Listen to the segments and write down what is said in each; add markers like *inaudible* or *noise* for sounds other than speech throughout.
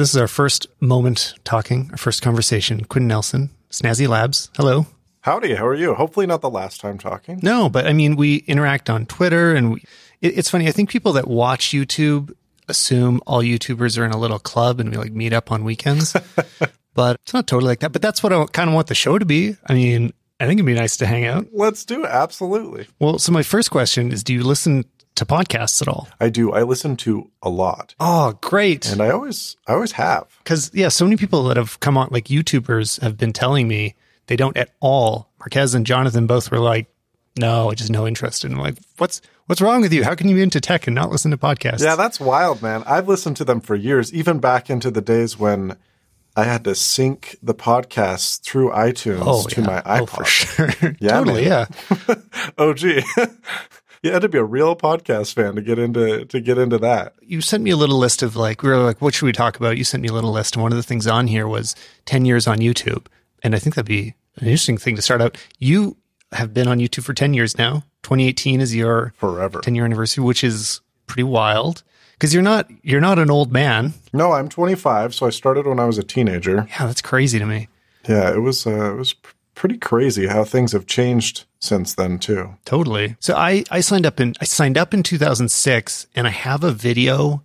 this is our first moment talking, our first conversation. Quinn Nelson, Snazzy Labs. Hello. Howdy, how are you? Hopefully not the last time talking. No, but I mean, we interact on Twitter and we, it, it's funny. I think people that watch YouTube assume all YouTubers are in a little club and we like meet up on weekends, *laughs* but it's not totally like that. But that's what I kind of want the show to be. I mean, I think it'd be nice to hang out. Let's do it. Absolutely. Well, so my first question is, do you listen to podcasts at all? I do. I listen to a lot. Oh, great. And I always I always have. Cuz yeah, so many people that have come on like YouTubers have been telling me they don't at all. Marques and Jonathan both were like, "No, just no interest." And I'm like, "What's what's wrong with you? How can you be into tech and not listen to podcasts?" Yeah, that's wild, man. I've listened to them for years, even back into the days when I had to sync the podcasts through iTunes oh, to yeah. my iPod. Oh, for sure. *laughs* Yeah, totally, yeah. *laughs* oh gee. *laughs* *laughs* you had to be a real podcast fan to get into to get into that. you sent me a little list of like we were like what should we talk about? You sent me a little list. And one of the things on here was 10 years on youtube. And i think that'd be an interesting thing to start out. You have been on youtube for 10 years now. 2018 is your Forever. 10 year anniversary which is pretty wild. Because you're not you're not an old man. No, I'm 25, so I started when I was a teenager. yeah that's crazy to me. Yeah, it was uh, it was pretty crazy how things have changed since then too. Totally. So I, I signed up in I signed up in 2006 and I have a video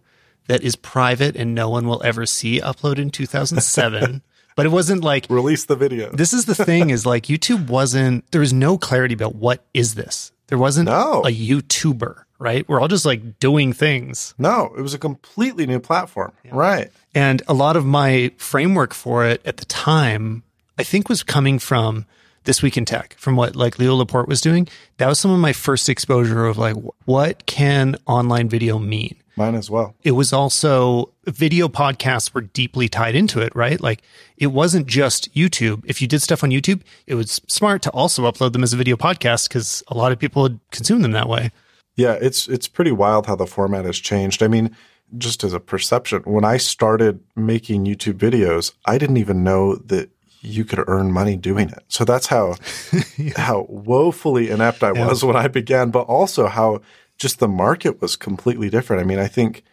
that is private and no one will ever see uploaded in 2007. *laughs* but it wasn't like Release the video. this is the thing is like YouTube wasn't there was no clarity about what is this. There wasn't No. a YouTuber, right? We're all just like doing things. No, it was a completely new platform. Right. And a lot of my framework for it at the time, I think was coming from this week in tech, from what like Leo Laporte was doing. That was some of my first exposure of like, what can online video mean? Mine as well. It was also video podcasts were deeply tied into it, right? Like it wasn't just YouTube. If you did stuff on YouTube, it was smart to also upload them as a video podcast because a lot of people would consume them that way. Yeah, it's it's pretty wild how the format has changed. I mean, just as a perception, when I started making YouTube videos, I didn't even know that you could earn money doing it. So that's how *laughs* how woefully inept I was when I began, but also how just the market was completely different. I mean, I think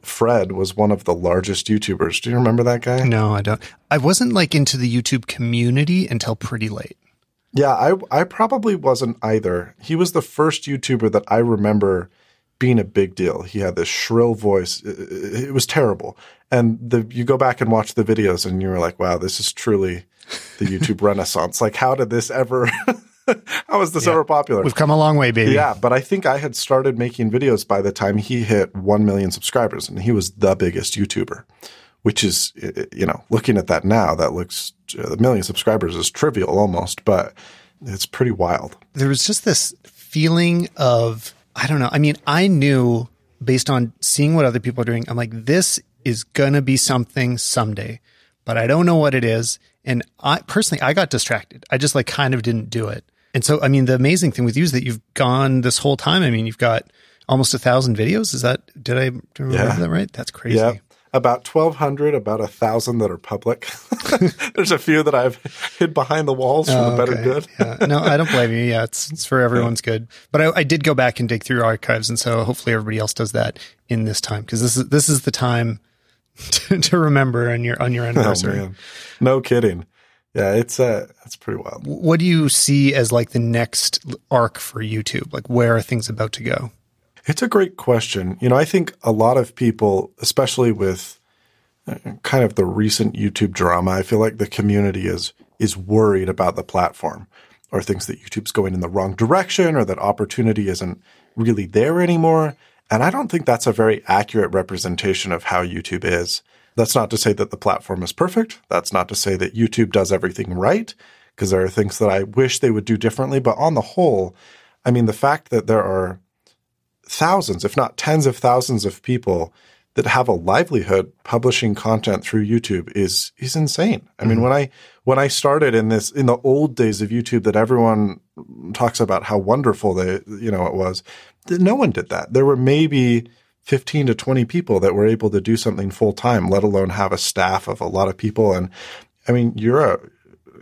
Fred was one of the largest YouTubers. Do you remember that guy? No, I don't. I wasn't like into the YouTube community until pretty late. Yeah, I I probably wasn't either. He was the first YouTuber that I remember being a big deal. He had this shrill voice. It, it was terrible. And the you go back and watch the videos and you're like, wow, this is truly the YouTube renaissance. Like how did this ever *laughs* how was this ever popular? We've come a long way, baby. Yeah, but I think I had started making videos by the time he hit 1 million subscribers and he was the biggest YouTuber, which is, you know, looking at that now, that looks, uh, a million subscribers is trivial almost, but it's pretty wild. there was just this feeling of I don't know. I mean, I knew based on seeing what other people are doing, I'm like, this is gonna be something someday, but I don't know what it is. And I personally, I got distracted. I just like kind of didn't do it. And so, I mean, the amazing thing with you is that you've gone this whole time. I mean, you've got almost a thousand videos. Is that did I remember Yeah. that right? That's crazy. Yeah. About 1,200, about a thousand that are public. *laughs* There's a few that I've hid behind the walls for the oh, better Okay. good. yeah. No, I don't blame you. Yeah, it's it's for everyone's good. But I, I did go back and dig through archives, and so hopefully everybody else does that in this time because this is this is the time *laughs* to, to remember on your on your Oh, anniversary. man. No kidding. Yeah, it's uh, that's pretty wild. what do you see as like the next arc for YouTube? Like where are things about to go? It's a great question. You know, I think a lot of people, especially with uh, kind of the recent YouTube drama, I feel like the community is is worried about the platform or thinks that YouTube's going in the wrong direction or that opportunity isn't really there anymore. And I don't think that's a very accurate representation of how YouTube is. That's not to say that the platform is perfect. That's not to say that YouTube does everything right, because there are things that I wish they would do differently. But on the whole, I mean, the fact that there are thousands, if not tens of thousands of people that have a livelihood publishing content through YouTube is is insane. I mean, mm-hmm. when I when I started in this in the old days of YouTube that everyone talks about how wonderful they you know it was, no one did that. There were maybe 15 to 20 people that were able to do something full time, let alone have a staff of a lot of people and I mean, you're a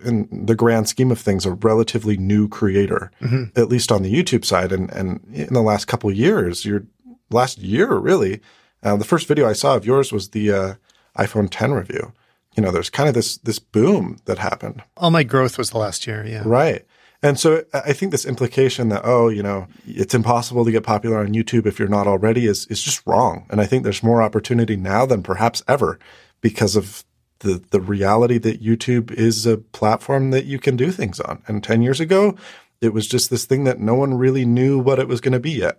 in the grand scheme of things, a relatively new creator, mm-hmm. at least on the YouTube side. And, and in the last couple of years, your last year, really, uh, the first video I saw of yours was the, uh, iPhone 10 review. You know, there's kind of this this boom that happened. All my growth was the last year. Yeah. Right. And so I think this implication that, oh, you know, it's impossible to get popular on YouTube if you're not already is, is just wrong. And I think there's more opportunity now than perhaps ever because of the, the reality that YouTube is a platform that you can do things on. And 10 years ago, it was just this thing that no one really knew what it was going to be yet.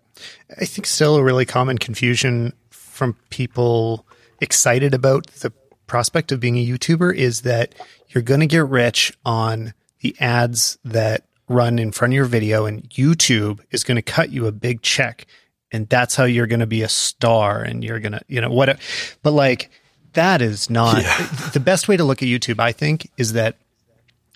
I think still a really common confusion from people excited about the prospect of being a YouTuber is that you're going to get rich on the ads that run in front of your video and YouTube is going to cut you a big check and that's how you're going to be a star and you're going to, you know, what, but like that is not yeah. the best way to look at YouTube, I think, is that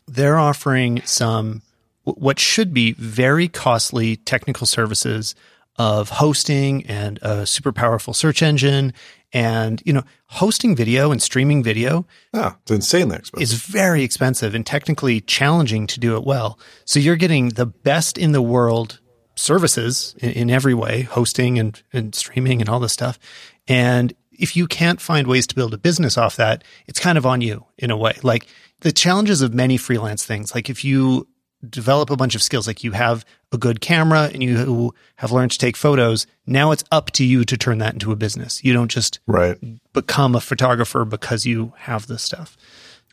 they're offering some what should be very costly technical services of hosting and a super powerful search engine. And you know hosting video and streaming video yeah it's insanely expensive is very expensive and technically challenging to do it well. So you're getting the best in the world services in, in every way hosting and, and streaming and all this stuff. And if you can't find ways to build a business off that it's kind of on you in a way. Like the challenges of many freelance things like if you develop a bunch of skills. Like you have a good camera and you have learned to take photos. Now it's up to you to turn that into a business. You don't just right. become a photographer because you have this stuff.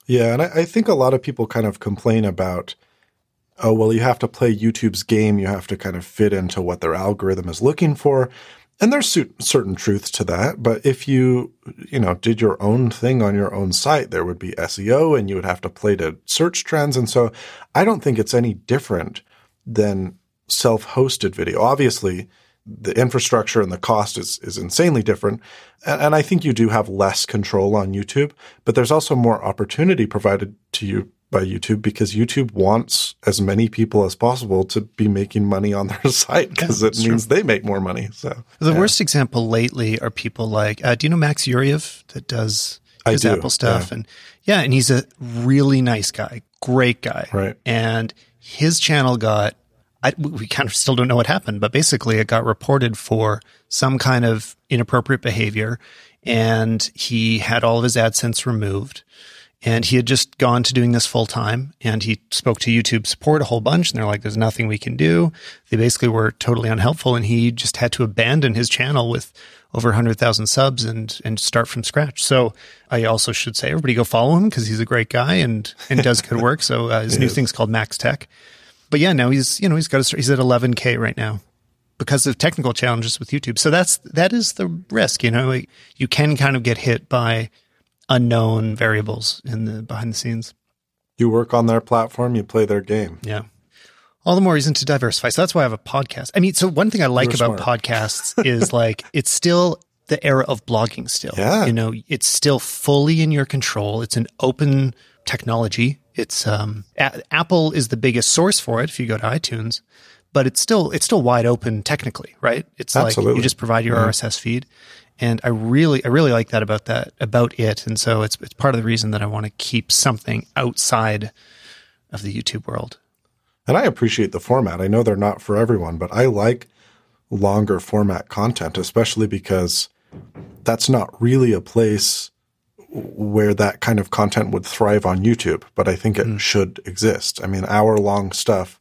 Yeah. And I, I think a lot of people kind of complain about, oh, well, you have to play YouTube's game. You have to kind of fit into what their algorithm is looking for. And there's certain truths to that, but if you, you know, did your own thing on your own site, there would be SEO and you would have to play to search trends. And so I don't think it's any different than self-hosted video. Obviously, the infrastructure and the cost is, is insanely different. And, and I think you do have less control on YouTube, but there's also more opportunity provided to you by YouTube because YouTube wants as many people as possible to be making money on their *laughs* site because yeah, it means true. they make more money. So the yeah. worst example lately are people like, uh, do you know Max Yuriev that does his Apple stuff? Yeah. And yeah, and he's a really nice guy, great guy. Right. And his channel got, I, we kind of still don't know what happened, but basically it got reported for some kind of inappropriate behavior and he had all of his AdSense removed and he had just gone to doing this full time and he spoke to YouTube support a whole bunch and they're like, there's nothing we can do. They basically were totally unhelpful and he just had to abandon his channel with over 100,000 subs and, and start from scratch. So I also should say everybody go follow him because he's a great guy and, and does good work. So uh, his *laughs* new is. thing's called Max Tech. But yeah, now he's, you know, he's got to start, he's at 11K right now because of technical challenges with YouTube. So that's, that is the risk, you know, you can kind of get hit by unknown variables in the behind the scenes. You work on their platform, you play their game. Yeah. All the more reason to diversify. So that's why I have a podcast. I mean, so one thing I like You're about smart. podcasts *laughs* is like it's still the era of blogging still. Yeah. You know, it's still fully in your control. It's an open technology. It's um a- Apple is the biggest source for it if you go to iTunes, but it's still it's still wide open technically, right? It's Absolutely. like you just provide your yeah. RSS feed and I really, I really like that about that, about it. And so it's, it's part of the reason that I want to keep something outside of the YouTube world. And I appreciate the format. I know they're not for everyone, but I like longer format content, especially because that's not really a place where that kind of content would thrive on YouTube, but I think it mm. should exist. I mean, hour long stuff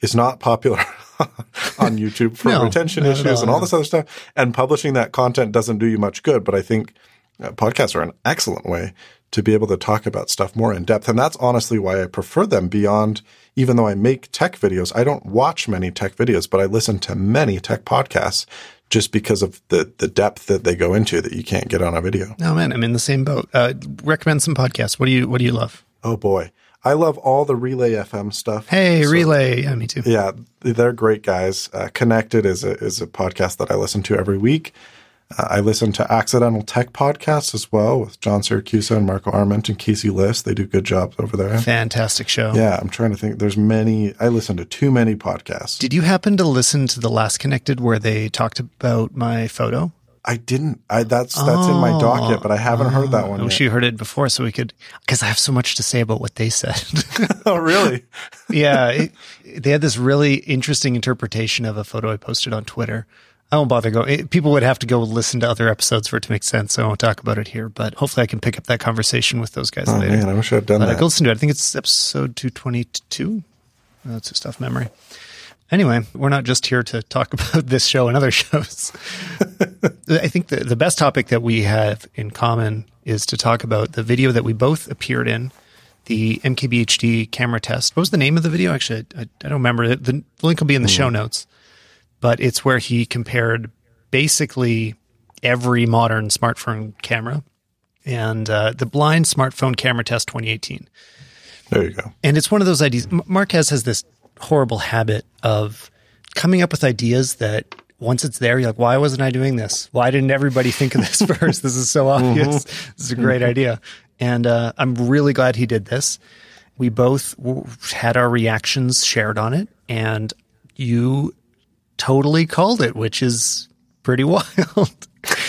is not popular *laughs* *laughs* on YouTube for no, retention issues all, and all this other stuff. And publishing that content doesn't do you much good. But I think uh, podcasts are an excellent way to be able to talk about stuff more in depth. And that's honestly why I prefer them beyond, even though I make tech videos, I don't watch many tech videos, but I listen to many tech podcasts just because of the, the depth that they go into that you can't get on a video. No, man, I'm in the same boat. Uh, recommend some podcasts. What do you, what do you love? Oh boy. I love all the Relay FM stuff. Hey, so, Relay, yeah, me too. Yeah, they're great guys. Uh, Connected is a is a podcast that I listen to every week. Uh, I listen to Accidental Tech podcasts as well with John Siracusa and Marco Arment and Casey Liss. They do good jobs over there. Fantastic show. Yeah, I'm trying to think. There's many. I listen to too many podcasts. Did you happen to listen to the last Connected where they talked about my photo? I didn't. I that's that's oh, in my docket, but I haven't oh, heard that oh. one. I wish yet. you heard it before, so we could. Because I have so much to say about what they said. *laughs* oh, really? *laughs* yeah, it, they had this really interesting interpretation of a photo I posted on Twitter. I won't bother go. It, people would have to go listen to other episodes for it to make sense. So I won't talk about it here. But hopefully, I can pick up that conversation with those guys Oh later. man, I wish I'd done But I that. go listen to it. I think it's episode two twenty two. That's just off memory. Anyway, we're not just here to talk *laughs* about this show and other shows. I think the, the best topic that we have in common is to talk about the video that we both appeared in, the MKBHD camera test. What was the name of the video? Actually, I, I don't remember. The, the link will be in the show notes, but it's where he compared basically every modern smartphone camera and uh, the blind smartphone camera test 2018. There you go. And it's one of those ideas. Marques has this horrible habit of coming up with ideas that once it's there, you're like, why wasn't I doing this? Why didn't everybody think of this *laughs* first? This is so mm-hmm. obvious. This is a great mm-hmm. idea. And uh, I'm really glad he did this. We both w- had our reactions shared on it, and you totally called it, which is pretty *laughs* wild.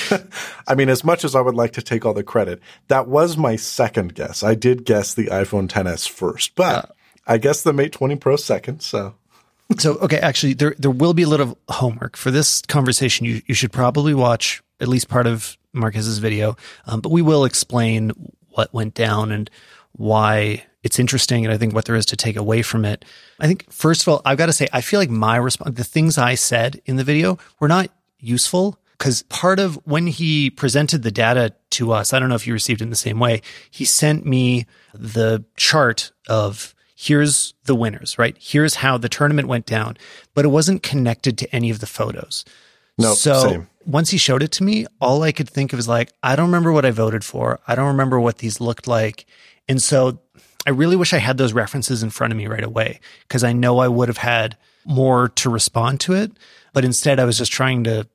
*laughs* I mean, as much as I would like to take all the credit, that was my second guess. I did guess the iPhone 10s first, but uh, I guess the Mate 20 Pro second. So So, okay, actually, there there will be a little homework for this conversation. You you should probably watch at least part of Marques's video, um, but we will explain what went down and why it's interesting, and I think what there is to take away from it. I think first of all, I've got to say, I feel like my response, the things I said in the video, were not useful because part of when he presented the data to us, I don't know if you received it in the same way. He sent me the chart of here's the winners, right? Here's how the tournament went down, but it wasn't connected to any of the photos. no, so same. once he showed it to me, all I could think of is like, I don't remember what I voted for. I don't remember what these looked like. And so I really wish I had those references in front of me right away because I know I would have had more to respond to it. But instead, I was just trying to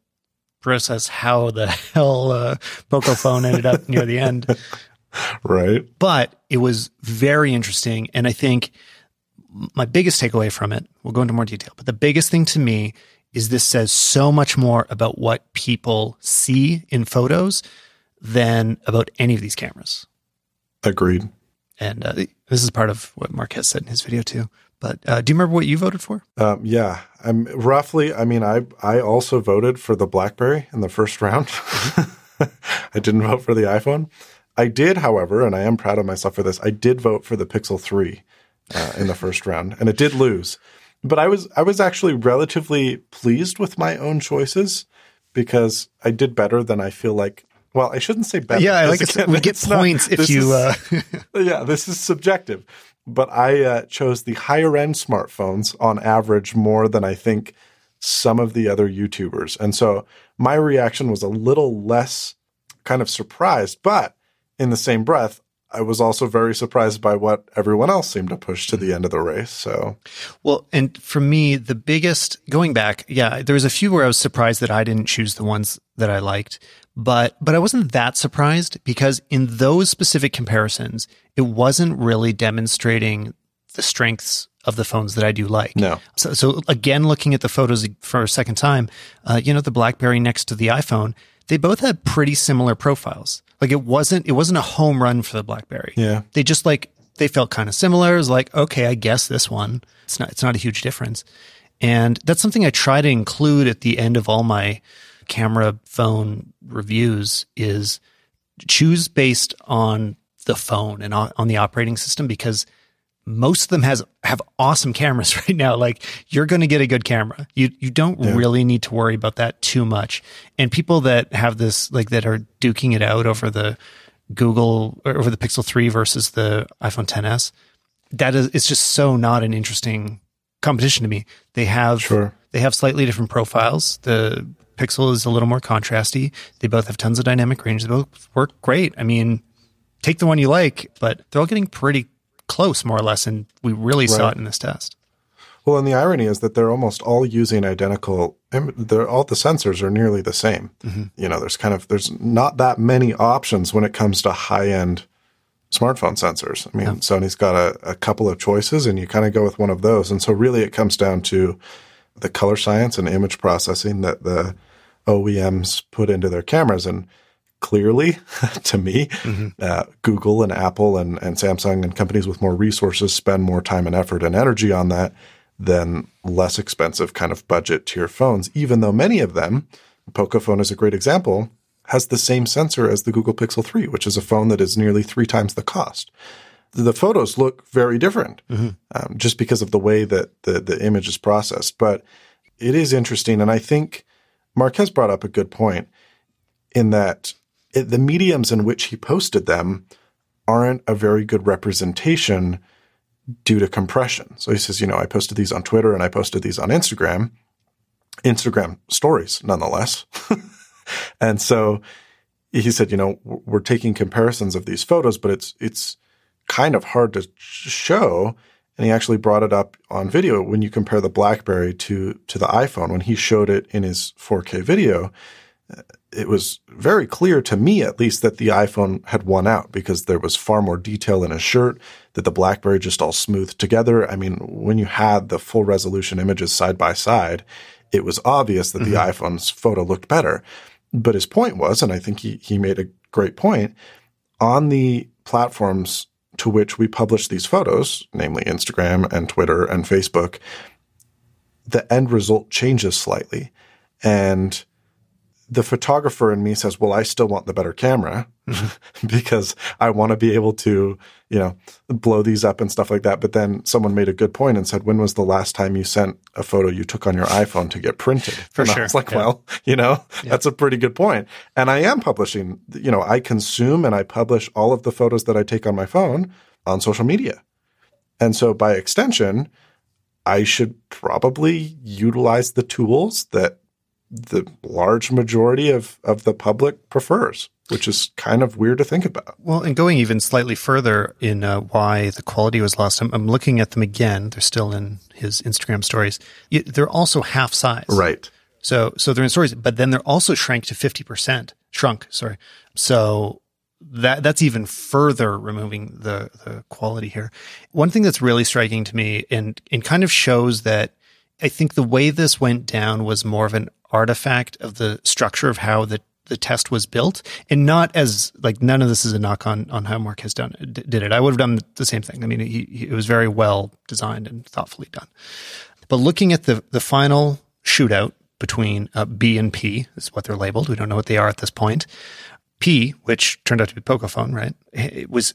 process how the *laughs* hell uh, Pocophone ended up near the end *laughs* Right. but it was very interesting. And I think my biggest takeaway from it, we'll go into more detail, but the biggest thing to me is this says so much more about what people see in photos than about any of these cameras. Agreed. And uh, this is part of what Marques said in his video too. But uh, do you remember what you voted for? Um, yeah, I'm roughly. I mean, I I also voted for the BlackBerry in the first round. *laughs* I didn't vote for the iPhone. I did, however, and I am proud of myself for this. I did vote for the Pixel Three uh, in the first round, and it did lose. But I was I was actually relatively pleased with my own choices because I did better than I feel like. Well, I shouldn't say better. Yeah, like it. We *laughs* get it's not- points if you. is- Uh, *laughs* yeah, this is subjective. But I uh, chose the higher end smartphones on average more than I think some of the other YouTubers. And so my reaction was a little less kind of surprised, but in the same breath, I was also very surprised by what everyone else seemed to push to the end of the race. So Well, and for me, the biggest going back, yeah, there was a few where I was surprised that I didn't choose the ones that I liked, but but I wasn't that surprised because in those specific comparisons, it wasn't really demonstrating the strengths of the phones that I do like. No. So, so again, looking at the photos for a second time, uh, you know, the BlackBerry next to the iPhone, they both had pretty similar profiles. Like it wasn't it wasn't a home run for the BlackBerry yeah, they just like they felt kind of similar. It was like, okay, I guess this one. It's not it's not a huge difference. And that's something I try to include at the end of all my camera phone reviews is choose based on the phone and on on the operating system because most of them has have awesome cameras *laughs* right now. Like you're going to get a good camera. You you don't really need to worry about that too much. And people that have this like that are duking it out over the Google or over the Pixel 3 versus the iPhone 10s, that is it's just so not an interesting competition to me. They have Sure. they have slightly different profiles. The Pixel is a little more contrasty. They both have tons of dynamic range. They both work great. I mean, take the one you like, but they're all getting pretty close, more or less, and we really saw it in this test. Well, and the irony is that they're almost all using identical. They're all the sensors are nearly the same. Mm-hmm. You know, there's kind of there's not that many options when it comes to high end smartphone sensors. I mean, Sony's got a, a couple of choices, and you kind of go with one of those. And so, really, it comes down to the color science and image processing that the OEMs put into their cameras. And clearly, *laughs* to me, uh, Google and Apple and, and Samsung and companies with more resources spend more time and effort and energy on that than less expensive kind of budget tier phones, even though many of them, the Pocophone is a great example, has the same sensor as the Google Pixel 3, which is a phone that is nearly three times the cost. The photos look very different mm-hmm. um, just because of the way that the, the image is processed. But it is interesting. And I think Marques brought up a good point in that it, the mediums in which he posted them aren't a very good representation due to compression. So he says, you know, I posted these on Twitter and I posted these on Instagram, Instagram stories nonetheless. *laughs* and so he said, you know, we're taking comparisons of these photos, but it's, it's kind of hard to show. And he actually brought it up on video when you compare the BlackBerry to, to the iPhone. When he showed it in his 4K video, it was very clear to me, at least, that the iPhone had won out because there was far more detail in his shirt, that the BlackBerry just all smoothed together. I mean, when you had the full resolution images side by side, it was obvious that mm-hmm. the iPhone's photo looked better. But his point was, and I think he, he made a great point, on the platforms to which we publish these photos, namely Instagram and Twitter and Facebook, the end result changes slightly. And the photographer in me says, well, I still want the better camera *laughs* because I want to be able to, you know, blow these up and stuff like that. But then someone made a good point and said, when was the last time you sent a photo you took on your iPhone to get printed? For and sure. I was like, yeah. well, you know, yeah. that's a pretty good point. And I am publishing, you know, I consume and I publish all of the photos that I take on my phone on social media. And so by extension, I should probably utilize the tools that the large majority of, of the public prefers, which is kind of weird to think about. Well, and going even slightly further in uh, why the quality was lost, I'm, I'm, looking at them again. They're still in his Instagram stories. They're also half size. Right. So, so they're in stories, but then they're also shrank to 50%, shrunk, sorry. So that that's even further removing the the quality here. One thing that's really striking to me and and kind of shows that I think the way this went down was more of an artifact of the structure of how the the test was built and not as like none of this is a knock on on how Marques done did it. I would have done the same thing. I mean, he, he, it was very well designed and thoughtfully done. But looking at the the final shootout between uh, B and P is what they're labeled. We don't know what they are at this point. P, which turned out to be Pocophone, right? It was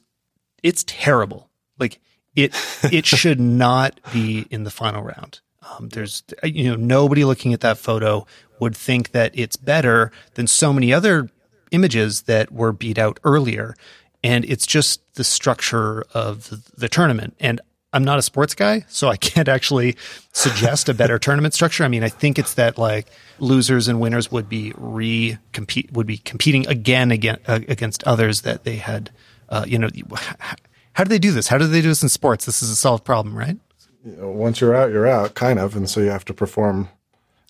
it's terrible. Like it it *laughs* should not be in the final round. Um, there's, you know, nobody looking at that photo would think that it's better than so many other images that were beat out earlier. And it's just the structure of the, the tournament. And I'm not a sports guy, so I *laughs* can't actually suggest a better tournament structure. I mean, I think it's that like losers and winners would be re compete would be competing again again uh, against others that they had. Uh, you know, how do they do this? How do they do this in sports? This is a solved problem, right? You know, once you're out, you're out, kind of, and so you have to perform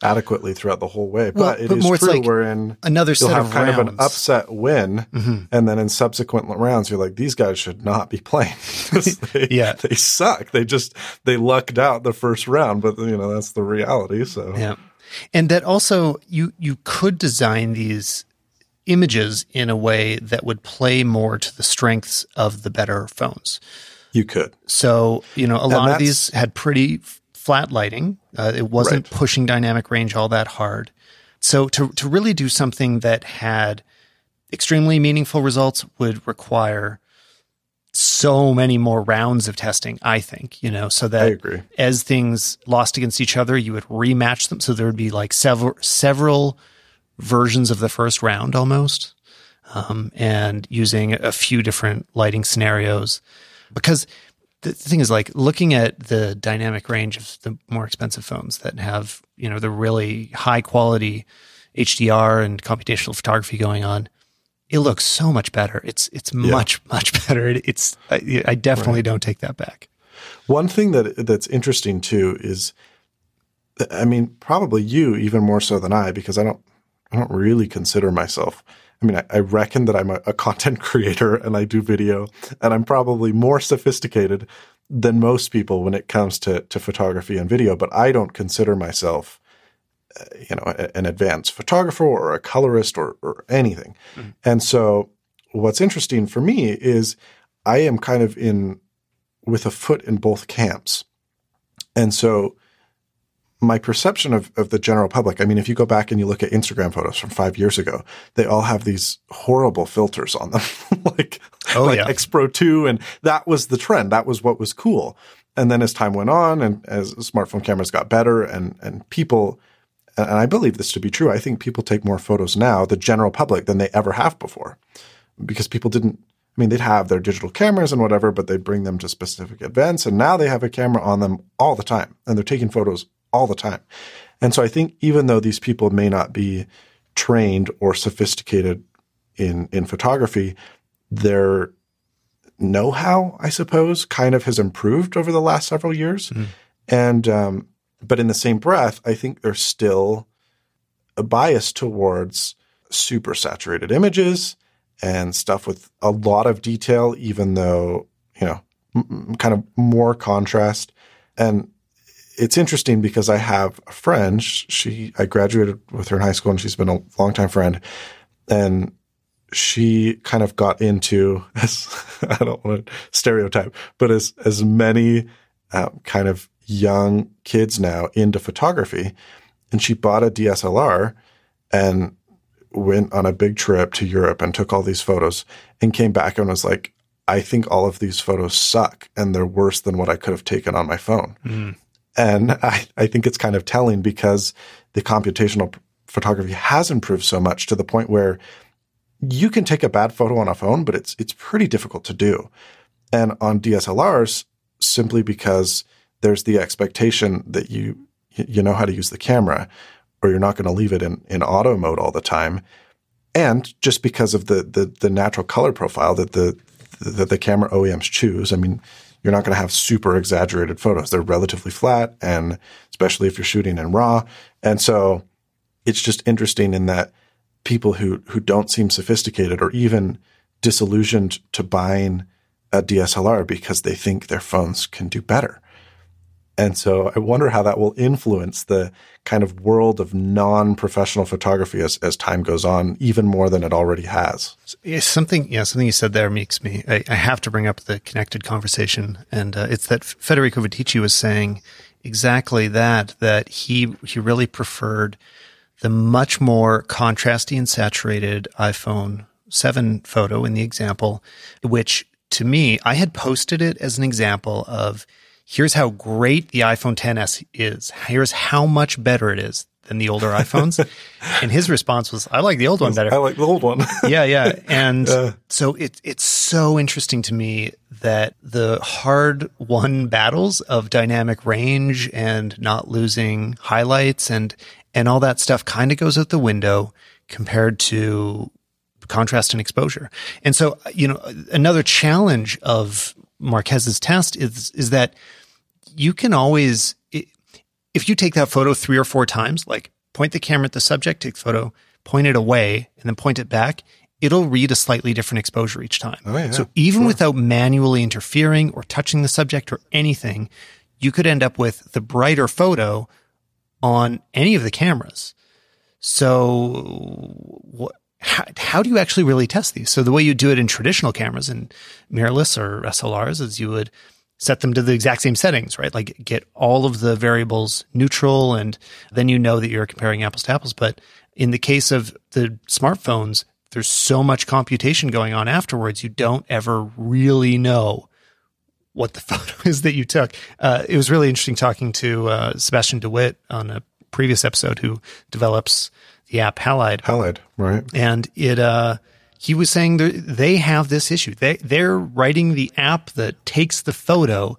adequately throughout the whole way. Well, but it but is more true like wherein another set you'll have of kind rounds. of an upset win, mm-hmm. and then in subsequent rounds, you're like, these guys should not be playing. *laughs* they, *laughs* yeah, they suck. They just they lucked out the first round, but you know that's the reality. So yeah, and that also you you could design these images in a way that would play more to the strengths of the better phones. You could. So, you know, a and lot of these had pretty flat lighting. Uh, it wasn't right. pushing dynamic range all that hard. So to, to really do something that had extremely meaningful results would require so many more rounds of testing, I think, you know, so that as things lost against each other, you would rematch them. So there would be like several, several versions of the first round almost. Um, and using a few different lighting scenarios because the thing is like looking at the dynamic range of the more expensive phones that have you know the really high quality HDR and computational photography going on. It looks so much better. It's it's yeah. much much better. It, it's I, I definitely right. don't take that back. One thing that that's interesting too is, I mean, probably you even more so than I because I don't I don't really consider myself I mean, I, I reckon that I'm a, a content *laughs* creator and I do video, and I'm probably more sophisticated than most people when it comes to to photography and video. But I don't consider myself, uh, you know, an advanced photographer or a colorist or or anything. Mm-hmm. And so, what's interesting for me is I am kind of in with a foot in both camps, and so my perception of, of the general public, I mean, if you go back and you look at Instagram photos from five years ago, they all have these horrible filters on them, *laughs* like, Oh, like yeah. X Pro 2. And that was the trend. That was what was cool. And then as time went on and as smartphone cameras got better and, and people, and I believe this to be true, I think people take more photos now, the general public, than they ever have before because people didn't, I mean, they'd have their digital cameras and whatever, but they'd bring them to specific events. And now they have a camera on them all the time and they're taking photos all the time. And so I think even though these people may not be trained or sophisticated in, in photography, their know-how, I suppose, kind of has improved over the last several years. And, um, but in the same breath, I think there's still a bias towards super saturated images and stuff with a lot of detail, even though, you know, m- kind of more contrast. And it's interesting because I have a friend. She, I graduated with her in high school and she's been a longtime friend. And she kind of got into, *laughs* as I don't want to stereotype, but as, as many uh, kind of young kids now into photography. And she bought a DSLR and went on a big trip to Europe and took all these photos and came back and was like, I think all of these photos suck and they're worse than what I could have taken on my phone. And I, I think it's kind of telling because the computational photography has improved so much to the point where you can take a bad photo on a phone, but it's it's pretty difficult to do. And on DSLRs, simply because there's the expectation that you you know how to use the camera, or you're not going to leave it in, in auto mode all the time, and just because of the the, the natural color profile that the that the camera OEMs choose. I mean, you're not going to have super exaggerated photos. They're relatively flat, and especially if you're shooting in RAW. And so, it's just interesting in that people who who don't seem sophisticated or even disillusioned to buying a DSLR because they think their phones can do better. And so I wonder how that will influence the kind of world of non-professional photography as, as time goes on, even more than it already has. Something, yeah, something you said there makes me. I, I have to bring up the connected conversation, and uh, it's that Federico Viticci was saying exactly that. That he he really preferred the much more contrasty and saturated iPhone seven photo in the example, which to me I had posted it as an example of here's how great the iPhone 10s is. Here's how much better it is than the older iPhones. *laughs* and his response was, I like the old one better I like the old one. *laughs* yeah, yeah. And so it, it's so interesting to me that the hard won battles of dynamic range and not losing highlights and, and all that stuff kind of goes out the window compared to contrast and exposure. And so, you know, another challenge of Marques's test is, is that you can always, if you take that photo three or four times, like point the camera at the subject, take the photo, point it away, and then point it back, it'll read a slightly different exposure each time. Oh, yeah, so even without manually interfering or touching the subject or anything, you could end up with the brighter photo on any of the cameras. So what? How, how do you actually really test these? So the way you do it in traditional cameras and mirrorless or SLRs is you would set them to the exact same settings, right? Like get all of the variables neutral and then you know that you're comparing apples to apples. But in the case of the smartphones, there's so much computation going on afterwards. You don't ever really know what the *laughs* photo is that you took. Uh, it was really interesting talking to uh, Sebastiaan de With on a previous episode who develops the app Halide Halide, right? and it uh he was saying they have this issue they they're writing the app that takes the photo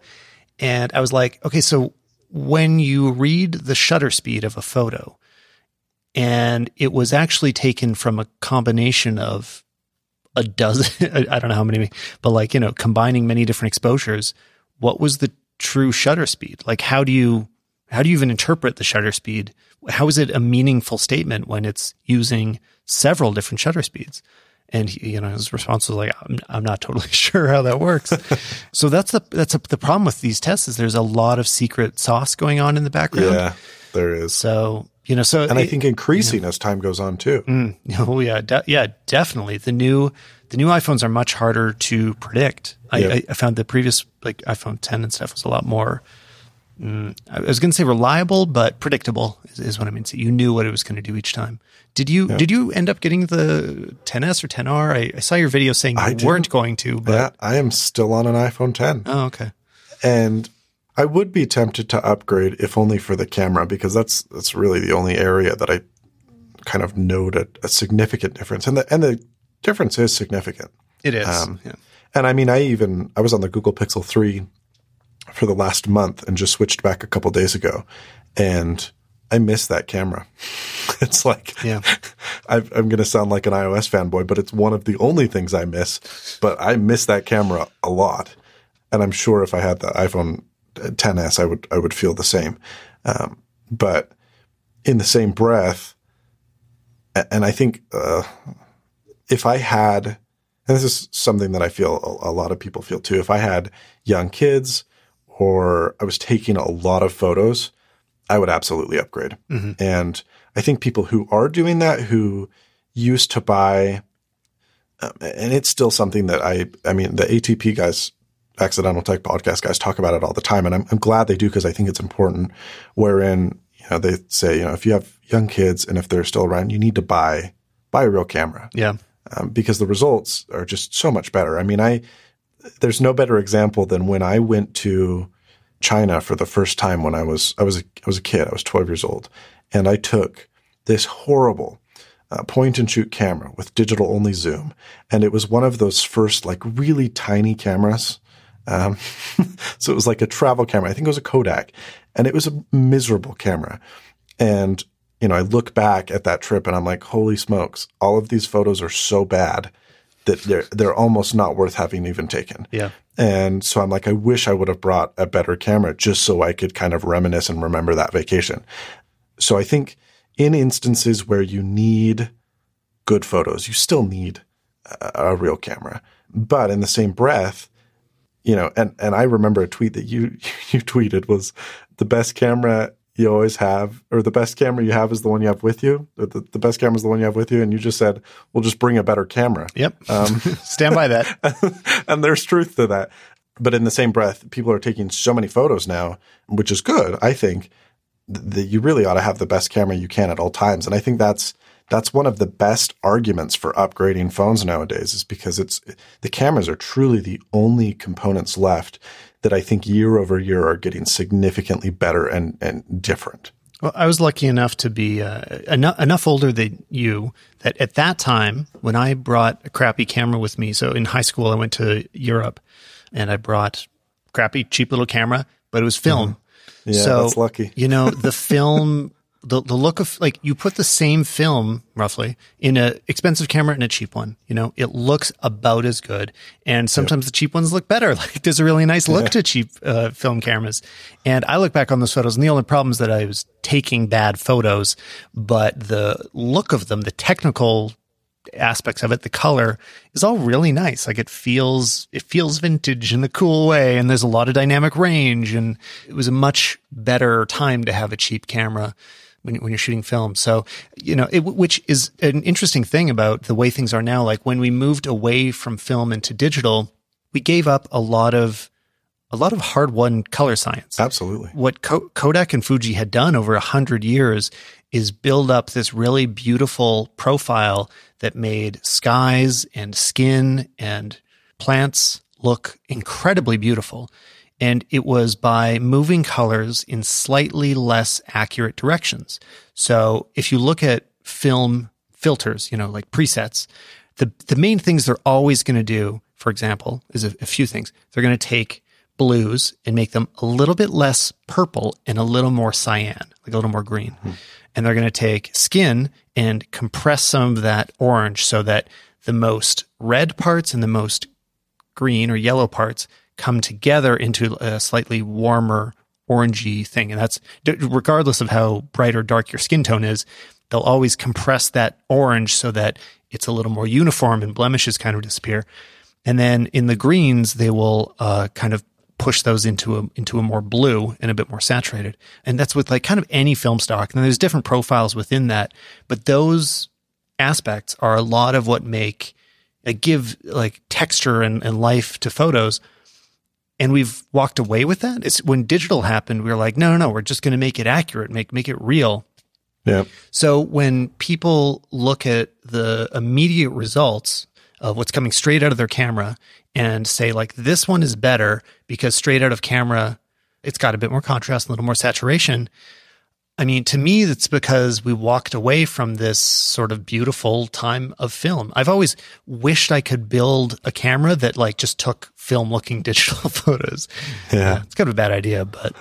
and i was like okay so when you read the shutter speed of a photo and it was actually taken from a combination of a dozen *laughs* i don't know how many but like you know combining many different exposures what was the true shutter speed like how do you how do you even interpret the shutter speed? How is it a meaningful statement when it's using several different shutter speeds? And he, you know, his response was like, "I'm, I'm not totally *laughs* sure how that works." *laughs* so that's the that's a, the problem with these tests is there's a lot of secret sauce going on in the background. Yeah, there is. So you know, so and I think increasing as time goes on too. Mm, *laughs* oh yeah, de- yeah, definitely. The new the new iPhones are much harder to predict. I, Yeah. I, I found the previous like iPhone 10 and stuff was a lot more I was going to say reliable, but predictable is, is what I mean. So you knew what it was going to do each time. Did you did you end up getting the 10s or 10r? I, I saw your video saying you didn't. weren't going to, but Yeah, I am still on an iPhone 10. oh, okay. and I would be tempted to upgrade if only for the camera because that's that's really the only area that I kind of note a, a significant difference, and the and the difference is significant. It is. Um, yeah. And I mean, I even I was on the Google Pixel three for the last month and just switched back a couple days ago, and I miss that camera. *laughs* it's like Yeah. *laughs* i I'm going to sound like an iOS fanboy, but it's one of the only things I miss. But I miss that camera a lot, and I'm sure if I had the iPhone 10s, I would I would feel the same. Um, but in the same breath, and I think uh, if I had, and this is something that I feel a, a lot of people feel too, if I had young kids or I was taking a lot of photos, I would absolutely upgrade. And I think people who are doing that, who used to buy, um, and it's still something that I, I mean, the ATP guys, Accidental Tech Podcast guys talk about it all the time. And I'm, I'm glad they do because I think it's important. Wherein, you know, they say, you know, if you have young kids and if they're still around, you need to buy, buy a real camera Yeah. um, because the results are just so much better. I mean, I there's no better example than when I went to China for the first time when I was I was a, I was a kid. I was 12 years old, and I took this horrible uh, point and shoot camera with digital only zoom, and it was one of those first like really tiny cameras. Um, *laughs* so it was like a travel camera. I think it was a Kodak, and it was a miserable camera. And you know, I look back at that trip and I'm like, holy smokes, all of these photos are so bad that they're they're almost not worth having even taken. Yeah. And so I'm like, I wish I would have brought a better camera just so I could kind of reminisce and remember that vacation. So I think in instances where you need good photos, you still need a, a real camera. But in the same breath, you know, and, and I remember a tweet that you *laughs* you tweeted was the best camera you always have, or the best camera you have is the one you have with you. The, the, best camera is the one you have with you, and you just said, "We'll just bring a better camera." Yep. Um, *laughs* Stand by that. *laughs* and there's truth to that. But in the same breath, people are taking so many photos now, which is good. I think that you really ought to have the best camera you can at all times. And I think that's that's one of the best arguments for upgrading phones nowadays is because it's the cameras are truly the only components left that I think year over year are getting significantly better and, and different. Well, I was lucky enough to be uh, enough, enough older than you that at that time, when I brought a crappy camera with me, so in high school, I went to Europe and I brought crappy, cheap little camera, but it was film. Yeah, so, that's lucky. you know, the *laughs* film, the, the look of like you put the same film roughly in a expensive camera and a cheap one. You know, it looks about as good, and sometimes the cheap ones look better. *laughs* Like there's a really nice look to cheap uh, film cameras. And I look back on those photos, and the only problem is that I was taking bad photos, but the look of them, the technical aspects of it the color is all really nice like it feels it feels vintage in a cool way and there's a lot of dynamic range and it was a much better time to have a cheap camera when, when you're shooting film so you know it, which is an interesting thing about the way things are now like when we moved away from film into digital we gave up a lot of a lot of hard won color science Absolutely. what Ko- Kodak and Fuji had done over a hundred years is build up this really beautiful profile that made skies and skin and plants look incredibly beautiful. And it was by moving colors in slightly less accurate directions. So if you look at film filters, you know, like presets, the, the main things they're always going to do, for example, is a, a few things. They're going to take blues and make them a little bit less purple and a little more cyan, like a little more green. Hmm. And they're going to take skin and compress some of that orange so that the most red parts and the most green or yellow parts come together into a slightly warmer orangey thing. And that's regardless of how bright or dark your skin tone is, they'll always compress that orange so that it's a little more uniform and blemishes kind of disappear. And then in the greens, they will uh, kind of push those into a into a more blue and a bit more saturated. And that's with like kind of any film stock. And there's different profiles within that, but those aspects are a lot of what make uh, give like texture and, and life to photos. And we've walked away with that. It's when digital happened, we were like, no, no, no, we're just going to make it accurate, make, make it real. Yeah. So when people look at the immediate results of what's coming straight out of their camera and say like this one is better because straight out of camera it's got a bit more contrast, a little more saturation. I mean, to me, it's because we walked away from this sort of beautiful time of film. I've always wished I could build a camera that like just took film looking *laughs* digital photos. Yeah. Uh, it's kind of a bad idea, but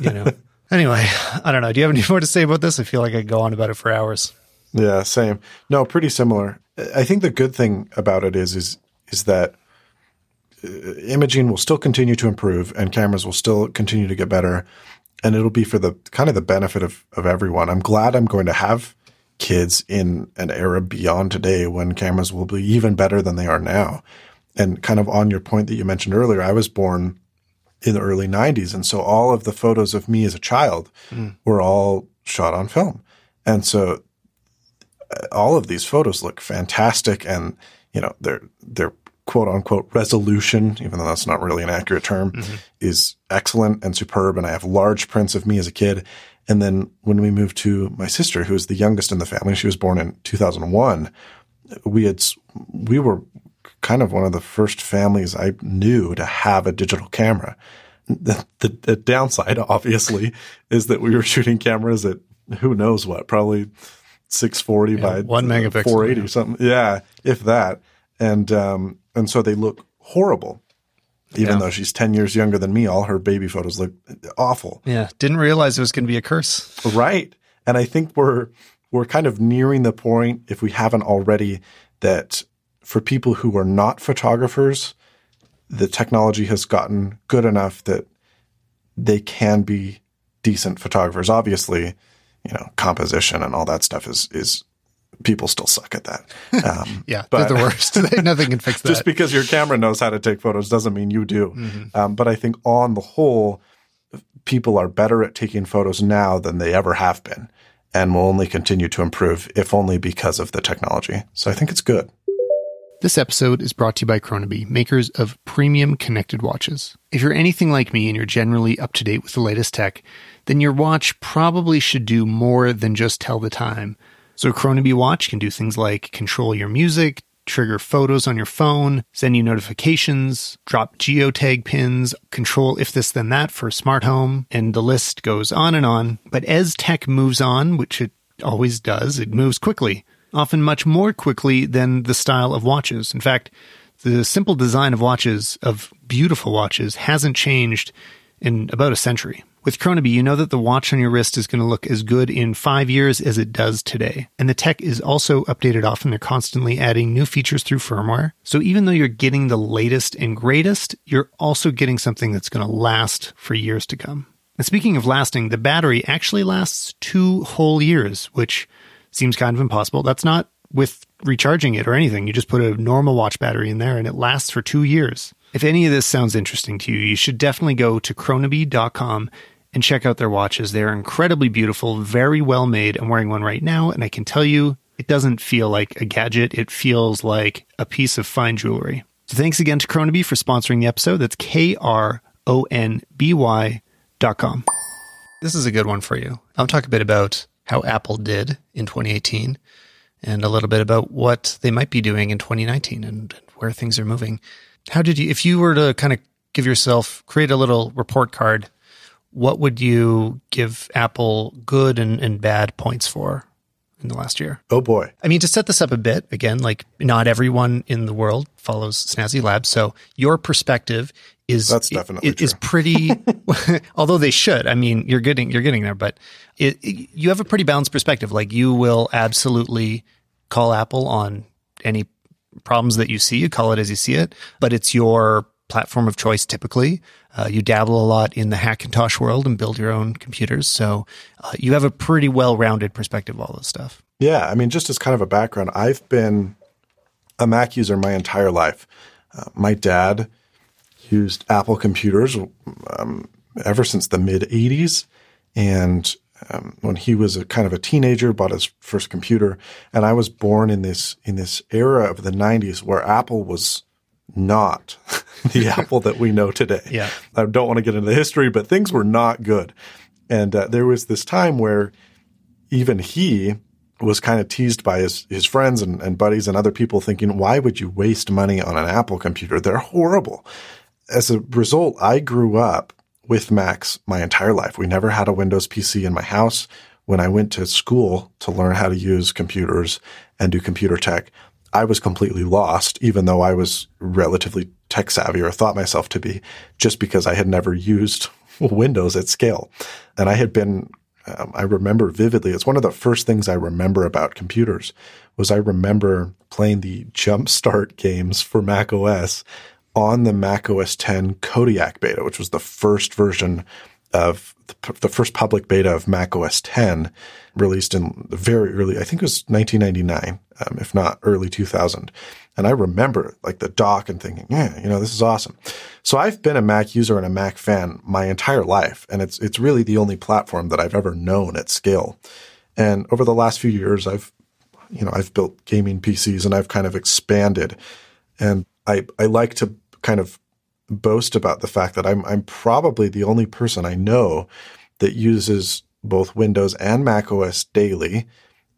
you know. *laughs* anyway, I don't know. Do you have any *laughs* more to say about this? I feel like I could go on about it for hours. Yeah, same. No, pretty similar. I think the good thing about it is is is that uh, imaging will still continue to improve and cameras will still continue to get better and it'll be for the kind of the benefit of of everyone. I'm glad I'm going to have kids in an era beyond today when cameras will be even better than they are now. And kind of on your point that you mentioned earlier, I was born in the early 90s and so all of the photos of me as a child mm. were all shot on film. And so all of these photos look fantastic and you know their their quote unquote resolution even though that's not really an accurate term mm-hmm. is excellent and superb and i have large prints of me as a kid and then when we moved to my sister who is the youngest in the family she was born in 2001 we had we were kind of one of the first families i knew to have a digital camera the, the, the downside obviously is that we were shooting cameras at who knows what probably 640 yeah, by one megapixel, 480 yeah. something. Yeah, if that. And um, and so they look horrible. Even yeah. though she's 10 years younger than me, all her baby photos look awful. Yeah, didn't realize it was going to be a curse. Right. And I think we're we're kind of nearing the point if we haven't already that for people who are not photographers, the technology has gotten good enough that they can be decent photographers. Obviously, you know, composition and all that stuff is is people still suck at that. *laughs* Um, yeah, but, they're the worst. *laughs* *laughs* Nothing can fix that. Just because your camera knows how to take photos doesn't mean you do. Mm-hmm. Um, but I think on the whole, people are better at taking photos now than they ever have been, and will only continue to improve, if only because of the technology. So I think it's good. This episode is brought to you by Kronaby, makers of premium connected watches. If you're anything like me and you're generally up to date with the latest tech, then your watch probably should do more than just tell the time. So, Kronaby Watch can do things like control your music, trigger photos on your phone, send you notifications, drop geotag pins, control if this then that for smart home, and the list goes on and on. But as tech moves on, which it always does, it moves quickly, often much more quickly than the style of watches. In fact, the simple design of watches, of beautiful watches, hasn't changed in about a century. With Kronaby, you know that the watch on your wrist is going to look as good in five years as it does today. And the tech is also updated often. They're constantly adding new features through firmware. So even though you're getting the latest and greatest, you're also getting something that's going to last for years to come. And speaking of lasting, the battery actually lasts two whole years, which seems kind of impossible. That's not with recharging it or anything. You just put a normal watch battery in there and it lasts for two years. If any of this sounds interesting to you, you should definitely go to kronaby.com and check out their watches. They're incredibly beautiful, very well made. I'm wearing one right now, and I can tell you it doesn't feel like a gadget. It feels like a piece of fine jewelry. So thanks again to Kronaby for sponsoring the episode. That's K R O N B Y dot com. This is a good one for you. I'll talk a bit about how Apple did in 2018 and a little bit about what they might be doing in 2019 and where things are moving. How did you, if you were to kind of give yourself, create a little report card, what would you give Apple good and, and bad points for in the last year? Oh boy. I mean, to set this up a bit, again, like not everyone in the world follows Snazzy Labs. So your perspective is that's definitely is, is pretty *laughs* *laughs* although they should i mean you're getting you're getting there but it, it, you have a pretty balanced perspective like you will absolutely call apple on any problems that you see, you call it as you see it, but it's your platform of choice typically. Uh, you dabble a lot in the Hackintosh world and build your own computers. So uh, you have a pretty well rounded perspective of all this stuff. Yeah. I mean, just as kind of a background, I've been a Mac user my entire life. Uh, my dad used Apple computers um, ever since the mid 80s. And um, when he was a kind of a teenager, bought his first computer, and I was born in this in this era of the '90s where Apple was not *laughs* *laughs* the Apple that we know today. Yeah. I don't want to get into the history, but things were not good. And uh, there was this time where even he was kind of teased by his, his friends and, and buddies and other people thinking, why would you waste money on an Apple computer? They're horrible. As a result, I grew up with Macs my entire life. We never had a Windows PC in my house. When I went to school to learn how to use computers and do computer tech, I was completely lost, even though I was relatively tech savvy or thought myself to be, just because I had never used *laughs* Windows at scale. And I had been um, I remember vividly. It's one of the first things I remember about computers was I remember playing the Jumpstart games for Mac OS on the Mac OS 10 Kodiak beta, which was the first version of the, first public beta of Mac OS 10 released in very early, I think it was 1999, um, if not early 2000. And I remember like the dock and thinking, yeah, you know, this is awesome. So I've been a Mac user and a Mac fan my entire life. And it's, it's really the only platform that I've ever known at scale. And over the last few years, I've, you know, I've built gaming PCs and I've kind of expanded. And I, I like to kind of boast about the fact that I'm, I'm probably the only person I know that uses both Windows and Mac OS daily,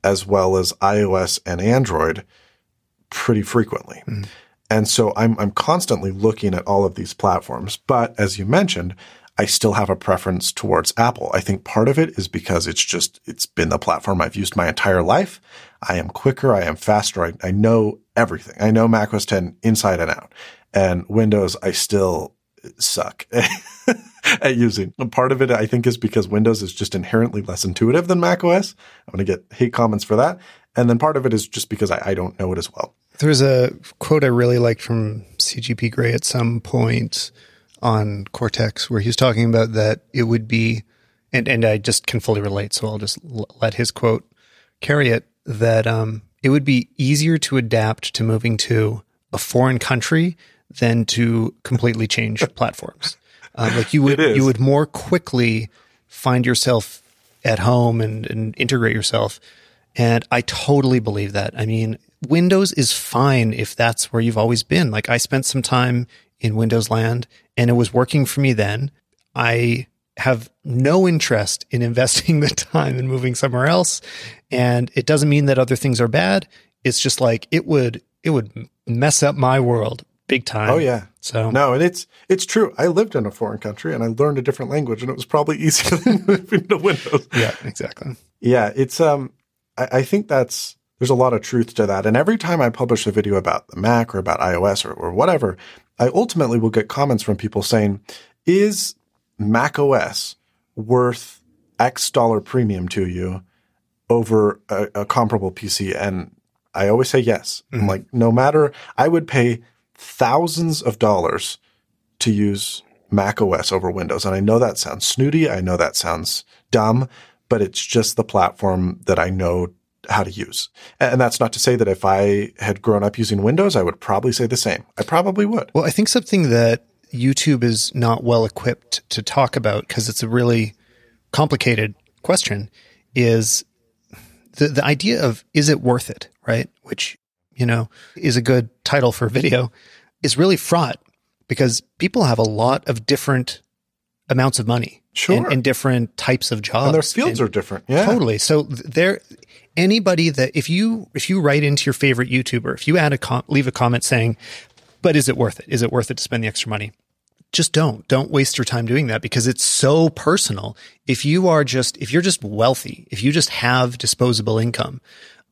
as well as iOS and Android pretty frequently. Mm. And so I'm, I'm constantly looking at all of these platforms. But as you mentioned, I still have a preference towards Apple. I think part of it is because it's just, it's been the platform I've used my entire life. I am quicker. I am faster. I, I know everything. I know Mac OS 10 inside and out. And Windows, I still suck *laughs* at using. And part of it, I think, is because Windows is just inherently less intuitive than Mac OS. I'm going to get hate comments for that. And then part of it is just because I, I don't know it as well. There's a quote I really liked from CGP Grey at some point on Cortex where he's talking about that it would be, and, and I just can fully relate, so I'll just l- let his quote carry it, that um, it would be easier to adapt to moving to a foreign country than to completely change *laughs* platforms. Um, like you would, you would more quickly find yourself at home and, and integrate yourself and I totally believe that. I mean, Windows is fine if that's where you've always been. Like I spent some time in Windows land and it was working for me then. I have no interest in *laughs* investing the time and moving somewhere else. And it doesn't mean that other things are bad. It's just like it would it would mess up my world big time. Oh yeah. So no, and it's it's true. I lived in a foreign country and I learned a different language, and it was probably *laughs* easier than moving to Windows. Yeah, exactly. Yeah, it's um I, I think that's there's a lot of truth to that. And every time I publish a video about the Mac or about iOS or, or whatever, I ultimately will get comments from people saying, is Mac OS worth X dollar premium to you over a, a comparable PC? And I always say yes. Mm-hmm. I'm like, no matter, I would pay thousands of dollars to use Mac OS over Windows. And I know that sounds snooty. I know that sounds dumb, but it's just the platform that I know how to use. And that's not to say that if I had grown up using Windows, I would probably say the same. I probably would. Well, I think something that YouTube is not well equipped to talk about because it's a really complicated question is the, the idea of is it worth it, right? Which, you know, is a good title for a video is really fraught because people have a lot of different amounts of money sure. and, and different types of jobs. And their fields and, are different. Yeah. Totally. So there, anybody that if you if you write into your favorite YouTuber, if you add a com- leave a comment saying, "But is it worth it? Is it worth it to spend the extra money?" Just don't. Don't waste your time doing that because it's so personal. If you are just if you're just wealthy, if you just have disposable income,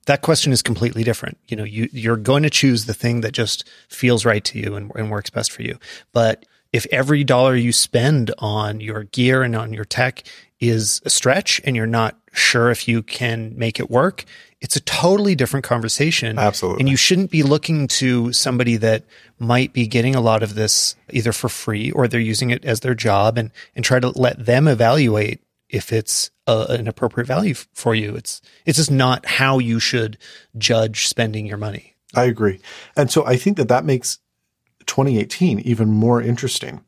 that question is completely different. You know, you you're going to choose the thing that just feels right to you and, and works best for you. But if every dollar you spend on your gear and on your tech is a stretch and you're not sure if you can make it work, it's a totally different conversation. Absolutely. And you shouldn't be looking to somebody that might be getting a lot of this either for free or they're using it as their job and, and try to let them evaluate if it's a, an appropriate value for you. It's, it's just not how you should judge spending your money. I agree. And so I think that that makes 2018 even more interesting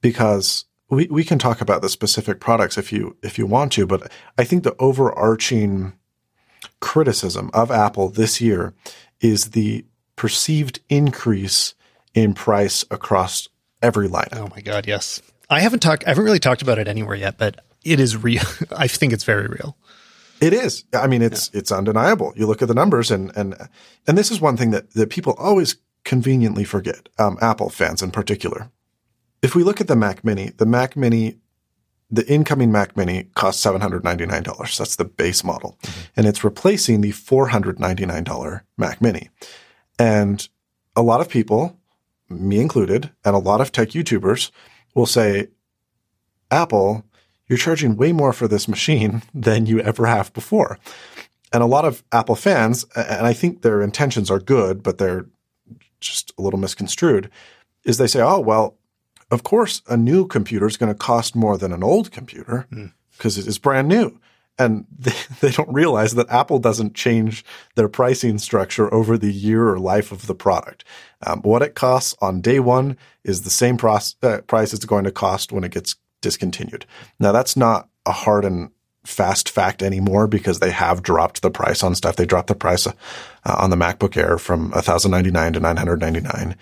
because we, we can talk about the specific products if you if you want to, but I think the overarching criticism of Apple this year is the perceived increase in price across every line. Oh my god, yes. I haven't talked. I haven't really talked about it anywhere yet, but it is real. *laughs* I think it's very real. It is. I mean, it's yeah. it's undeniable. You look at the numbers, and and and this is one thing that that people always conveniently forget. Um, Apple fans in particular. If we look at the Mac Mini, the Mac Mini, the incoming Mac Mini costs seven hundred ninety nine dollars. That's the base model, mm-hmm. and it's replacing the four hundred ninety nine dollar Mac Mini. And a lot of people, me included, and a lot of tech YouTubers will say, Apple you're charging way more for this machine *laughs* than you ever have before. And a lot of Apple fans, and I think their intentions are good, but they're just a little misconstrued, is they say, oh, well, of course, a new computer is going to cost more than an old computer because mm. it is brand new. And *laughs* they, they, don't realize that Apple doesn't change their pricing structure over the year or life of the product. Um, what it costs on day one is the same price, uh, price it's going to cost when it gets discontinued. Now that's not a hard and fast fact anymore because they have dropped the price on stuff. They dropped the price uh, on the MacBook Air from 1099 to 999.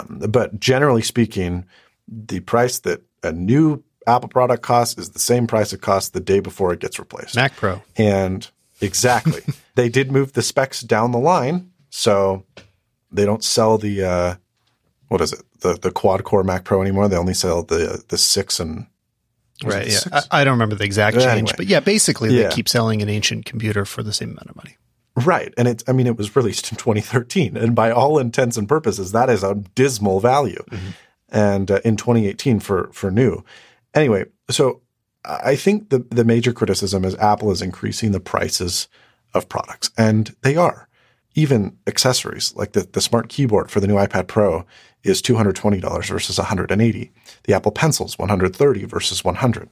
Um, but generally speaking, the price that a new Apple product costs is the same price it costs the day before it gets replaced. Mac Pro. And exactly. *laughs* they did move the specs down the line. So they don't sell the, uh, what is it? The, the quad core Mac Pro anymore. They only sell the, the six and right. Yeah. I, I, don't remember the exact change, anyway. but yeah, basically yeah. they keep selling an ancient computer for the same amount of money. Right. And it's, I mean, it was released in 2013. And by all intents and purposes, that is a dismal value. Mm-hmm. And uh, in 2018 for, for new. Anyway, so I think the, the major criticism is Apple is increasing the prices of products. And they are. Even accessories like the, the smart keyboard for the new iPad Pro is $220 versus 180. The Apple Pencil's 130 versus 100.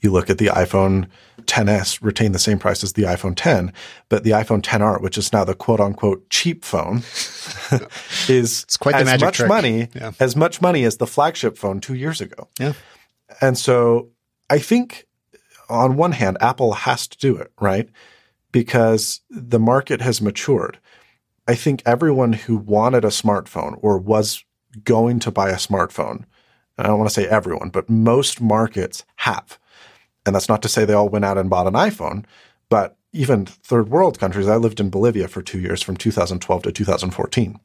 You look at the iPhone 10s retain the same price as the iPhone 10, but the iPhone 10R, which is now the quote unquote cheap phone, *laughs* is it's quite as much trick. money yeah. as much money as the flagship phone two years ago. Yeah. And so I think on one hand, Apple has to do it, right? Because the market has matured. I think everyone who wanted a smartphone or was going to buy a smartphone, I don't want to say everyone, but most markets have. And that's not to say they all went out and bought an iPhone, but even third world countries, I lived in Bolivia for two years from 2012 to 2014.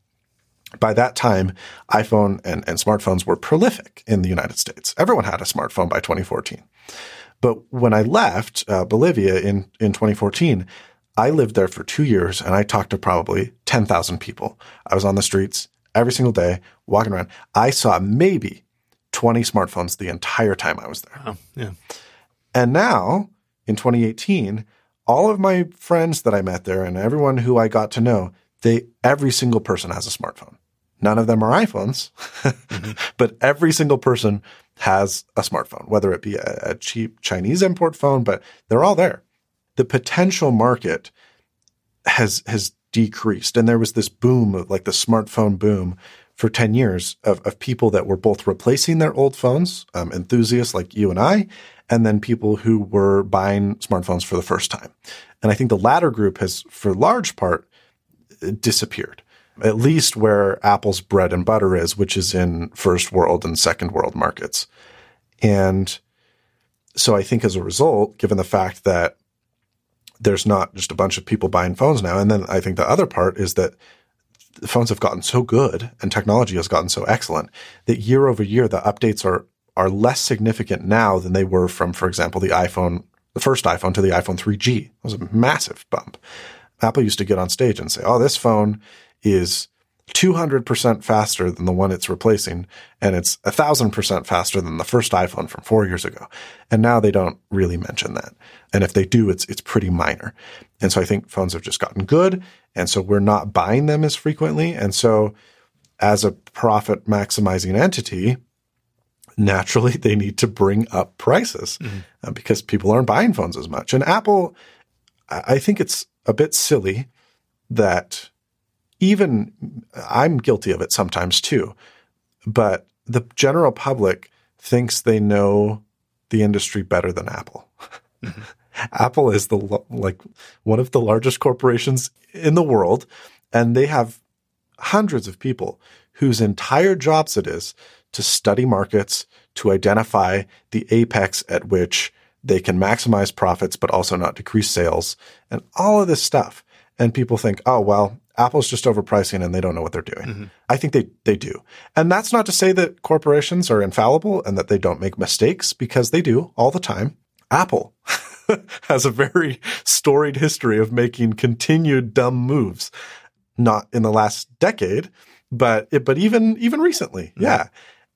By that time, iPhone and, and smartphones were prolific in the United States. Everyone had a smartphone by 2014. But when I left uh, Bolivia in, in 2014, I lived there for two years and I talked to probably 10,000 people. I was on the streets every single day, walking around. I saw maybe 20 smartphones the entire time I was there. Yeah. And now in 2018, all of my friends that I met there and everyone who I got to know, they, every single person has a smartphone. None of them are iPhones, mm-hmm. *laughs* but every single person has a smartphone, whether it be a, a cheap Chinese import phone, but they're all there the potential market has has decreased. And there was this boom of like the smartphone boom for 10 years of, of people that were both replacing their old phones, um, enthusiasts like you and I, and then people who were buying smartphones for the first time. And I think the latter group has, for large part, disappeared, at least where Apple's bread and butter is, which is in first world and second world markets. And so I think as a result, given the fact that there's not just a bunch of people buying phones now. And then I think the other part is that the phones have gotten so good and technology has gotten so excellent that year over year the updates are are less significant now than they were from, for example, the iPhone, the first iPhone to the iPhone 3G. It was a massive bump. Apple used to get on stage and say, "Oh, this phone is 200% faster than the one it's replacing. And it's 1000% faster than the first iPhone from four years ago. And now they don't really mention that. And if they do, it's, it's pretty minor. And so I think phones have just gotten good. And so we're not buying them as frequently. And so as a profit maximizing entity, naturally they need to bring up prices mm-hmm. uh, because people aren't buying phones as much. And Apple, I think it's a bit silly that even I'm guilty of it sometimes too, but the general public thinks they know the industry better than Apple. Mm-hmm. *laughs* Apple is the like one of the largest corporations in the world and they have hundreds of people whose entire jobs it is to study markets, to identify the apex at which they can maximize profits, but also not decrease sales and all of this stuff. And people think, oh, well, Apple's just overpricing and they don't know what they're doing. Mm-hmm. I think they, they do. And that's not to say that corporations are infallible and that they don't make mistakes because they do all the time. Apple *laughs* has a very storied history of making continued dumb moves. Not in the last decade, but but even even recently, mm-hmm. yeah.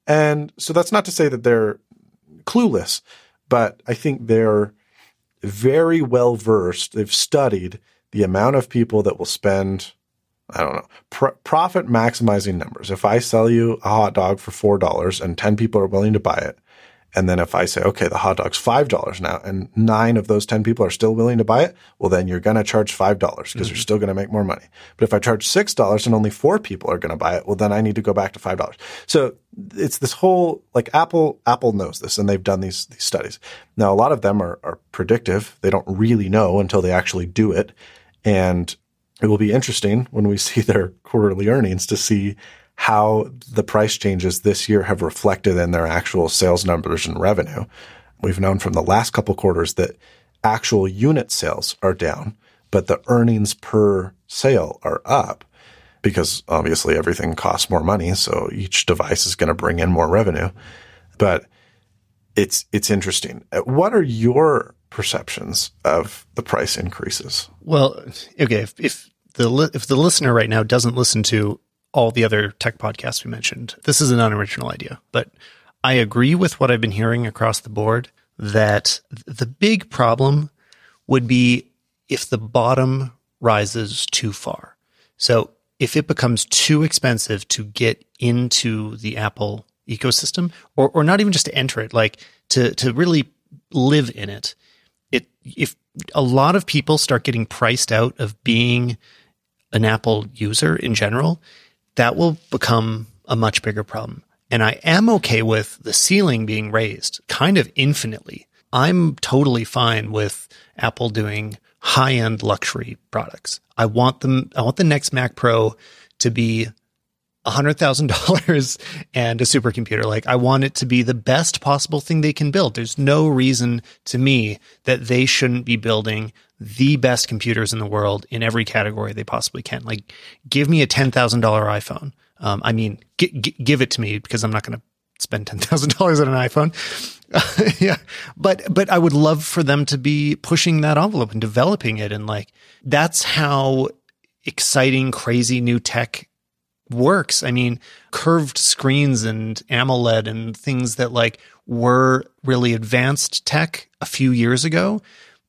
And so that's not to say that they're clueless, but I think they're very well versed. They've studied the amount of people that will spend I don't know, Pro- profit maximizing numbers. If I sell you a hot dog for $4 and 10 people are willing to buy it, and then if I say, okay, the hot dog's $5 now and nine of those 10 people are still willing to buy it, well, then you're going to charge $5 because mm-hmm. you're still going to make more money. But if I charge $6 and only four people are going to buy it, well, then I need to go back to $5. So it's this whole, like Apple, Apple knows this and they've done these, these studies. Now, a lot of them are, are predictive. They don't really know until they actually do it. And it will be interesting when we *laughs* see their quarterly earnings to see how the price changes this year have reflected in their actual sales numbers and revenue. We've known from the last couple quarters that actual unit sales are down, but the earnings per sale are up because obviously everything costs more money. So each device is going to bring in more revenue. But it's, it's interesting. What are your perceptions of the price increases? Well, okay. If, if the if the listener right now doesn't listen to all the other tech podcasts we mentioned, this is an unoriginal idea. But I agree with what I've been hearing across the board that the big problem would be if the bottom rises too far. So if it becomes too expensive to get into the Apple ecosystem, or or not even just to enter it, like to to really live in it if a lot of people start getting priced out of being an Apple user in general, that will become a much bigger problem. And I am okay with the ceiling being raised kind of infinitely. I'm totally fine with Apple doing high end luxury products. I want them, I want the next Mac Pro to be $100,000 *laughs* and a supercomputer. Like I want it to be the best possible thing they can build. There's no reason to me that they shouldn't be building the best computers in the world in every category they possibly can. Like give me a $10,000 iPhone. Um, I mean, g- g- give it to me because I'm not going to spend $10,000 on an iPhone. *laughs* yeah. But, but I would love for them to be pushing that envelope and developing it. And like, that's how exciting, crazy new tech works. I mean, curved screens and AMOLED and things that like were really advanced tech a few years ago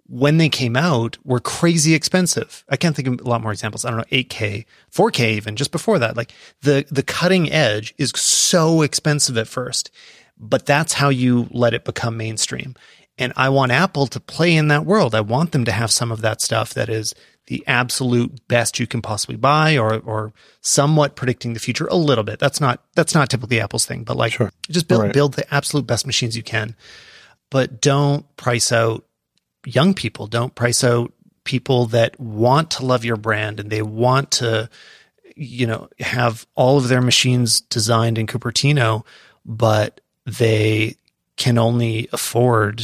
when they came out were crazy expensive. I can't think of a lot more examples. I don't know, 8K, 4K even just before that. Like the the cutting edge is so expensive at first, but that's how you let it become mainstream. And I want Apple to play in that world. I want them to have some of that stuff that is the absolute best you can possibly buy or or somewhat predicting the future a little bit. That's not that's not typically Apple's thing, but like sure. just build right. build the absolute best machines you can. But don't price out young people, don't price out people that want to love your brand and they want to you know have all of their machines designed in Cupertino, but they can only afford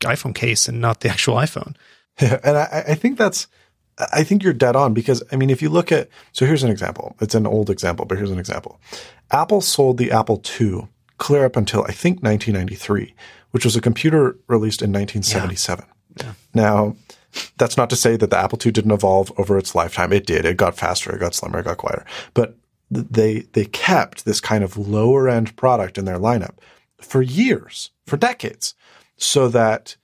iPhone case and not the *laughs* actual iPhone. Yeah, and I, I think that's I think you're dead on because I mean, if you look at, so here's an example. It's an old example, but here's an example. Apple sold the Apple II clear up until I think 1993, which was a computer released in 1977. Yeah. Yeah. Now, that's not to say that the Apple II didn't evolve over its lifetime. It did. It got faster. It got slimmer. It got quieter. But they they kept this kind of lower end product in their lineup for years, for decades, so that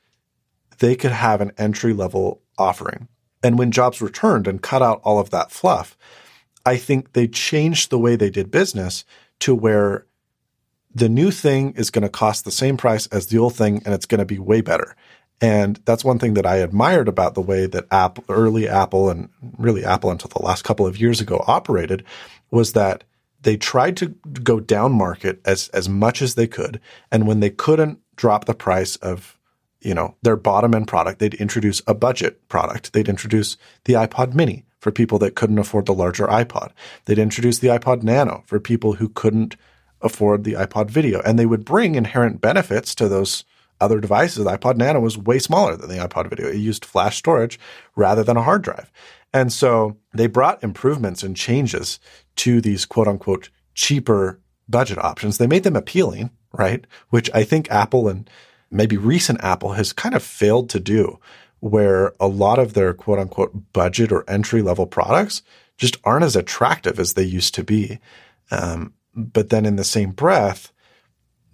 they could have an entry level offering and when Jobs returned and cut out all of that fluff, I think they changed the way they did business to where the new thing is going to cost the same price as the old thing and it's going to be way better. And that's one thing that I admired about the way that Apple, early Apple and really Apple until the last couple of years ago operated was that they tried to go down market as, as much as they could. And when they couldn't drop the price of you know, their bottom end product, they'd introduce a budget product. They'd introduce the iPod mini for people that couldn't afford the larger iPod. They'd introduce the iPod Nano for people who couldn't afford the iPod Video. And they would bring inherent benefits to those other devices. The iPod Nano was way smaller than the iPod Video. It used flash storage rather than a hard drive. And so they brought improvements and changes to these quote unquote cheaper budget options. They made them appealing, right? Which I think Apple and maybe recent Apple has kind of failed to do, where a lot of their quote unquote budget or entry level products just aren't as attractive as they used to be. Um, but then in the same breath,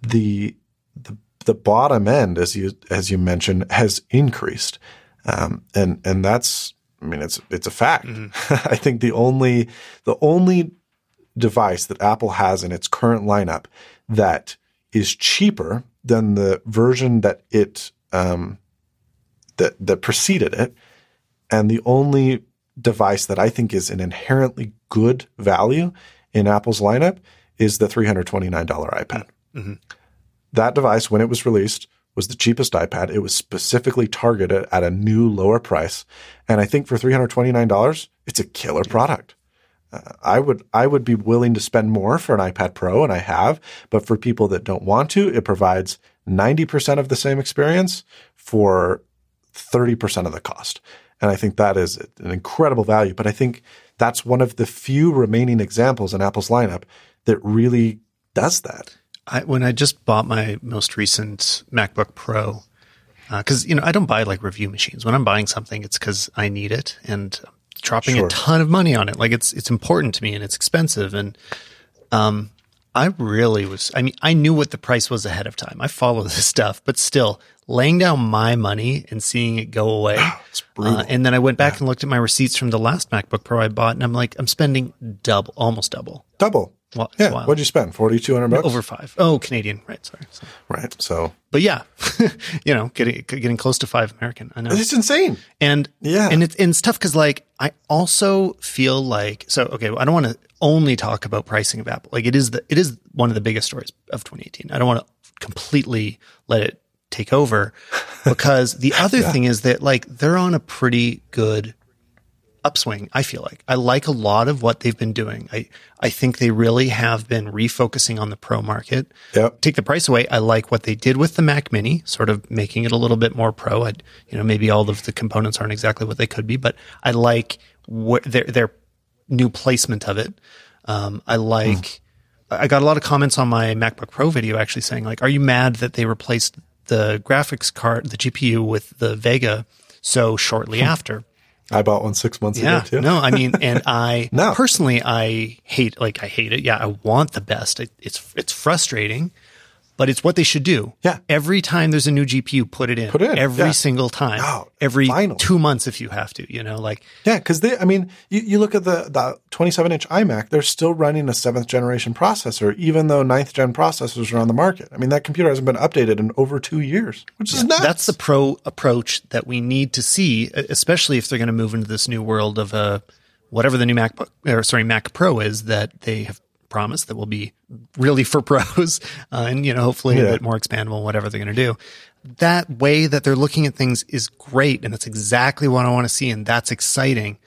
the, the the bottom end, as you as you mentioned, has increased, um, and and that's I mean it's it's a fact. Mm-hmm. *laughs* I think the only the only device that Apple has in its current lineup that is cheaper than the version that it um, that that preceded it, and the only device that I think is an inherently good value in Apple's lineup is the $329 iPad. Mm-hmm. That device, when it was released, was the cheapest iPad. It was specifically targeted at a new lower price, and I think for $329, it's a killer product. I would I would be willing to spend more for an iPad Pro, and I have. But for people that don't want to, it provides ninety percent of the same experience for thirty percent of the cost. And I think that is an incredible value. But I think that's one of the few remaining examples in Apple's lineup that really does that. I, when I just bought my most recent MacBook Pro, because uh, you know I don't buy like review machines. When I'm buying something, it's because I need it, and dropping sure. a ton of money on it. Like it's it's important to me and it's expensive. And um, I really was. I mean, I knew what the price was ahead of time. I follow *laughs* this stuff, but still, laying down my money and seeing it go away. *sighs* uh, and then I went back yeah. and looked at my receipts from the last MacBook Pro I bought, and I'm like, I'm spending double, almost double. Double. Well, yeah. What'd you spend? Forty two hundred bucks. Over five. Oh, Canadian. Right. Sorry. So. Right. So. But yeah, *laughs* you know, getting getting close to five American. I know it's insane. And yeah, and it's and it's tough because like I also feel like so okay. I don't want to only talk about pricing of Apple. Like it is the it is one of the biggest stories of 2018. I don't want to completely let it take over because the other *laughs* yeah. thing is that like they're on a pretty good upswing. I feel like I like a lot of what they've been doing. I I think they really have been refocusing on the pro market. Yep. Take the price away. I like what they did with the Mac Mini, sort of making it a little bit more pro. I, you know, maybe all of the components aren't exactly what they could be, but I like what their their new placement of it. Um, I like. Mm. I got a lot of comments on my MacBook Pro video actually saying like, "Are you mad that they replaced the graphics card, the GPU, with the Vega so shortly *laughs* after?" I bought one six months yeah, ago too. no, I mean, and *laughs* I no. personally, I hate, like, I hate it. Yeah, I want the best. It, it's it's frustrating but it's what they should do. Yeah. Every time there's a new GPU, put it in. Put it in. Every yeah. single time. Oh, every finally. two months if you have to, you know, like. Yeah, because they, I mean, you, you look at the, the 27 inch iMac, they're still running a seventh generation processor, even though ninth gen processors are on the market. I mean, that computer hasn't been updated in over two years, which yeah. is nuts. That's the pro approach that we need to see, especially if they're going to move into this new world of a, uh, whatever the new MacBook or sorry Mac Pro is that they have promise that will be really for pros *laughs* uh, and you know hopefully yeah. a bit more expandable whatever they're going to do. That way that they're looking at things is great and that's exactly what i want to see and that's exciting.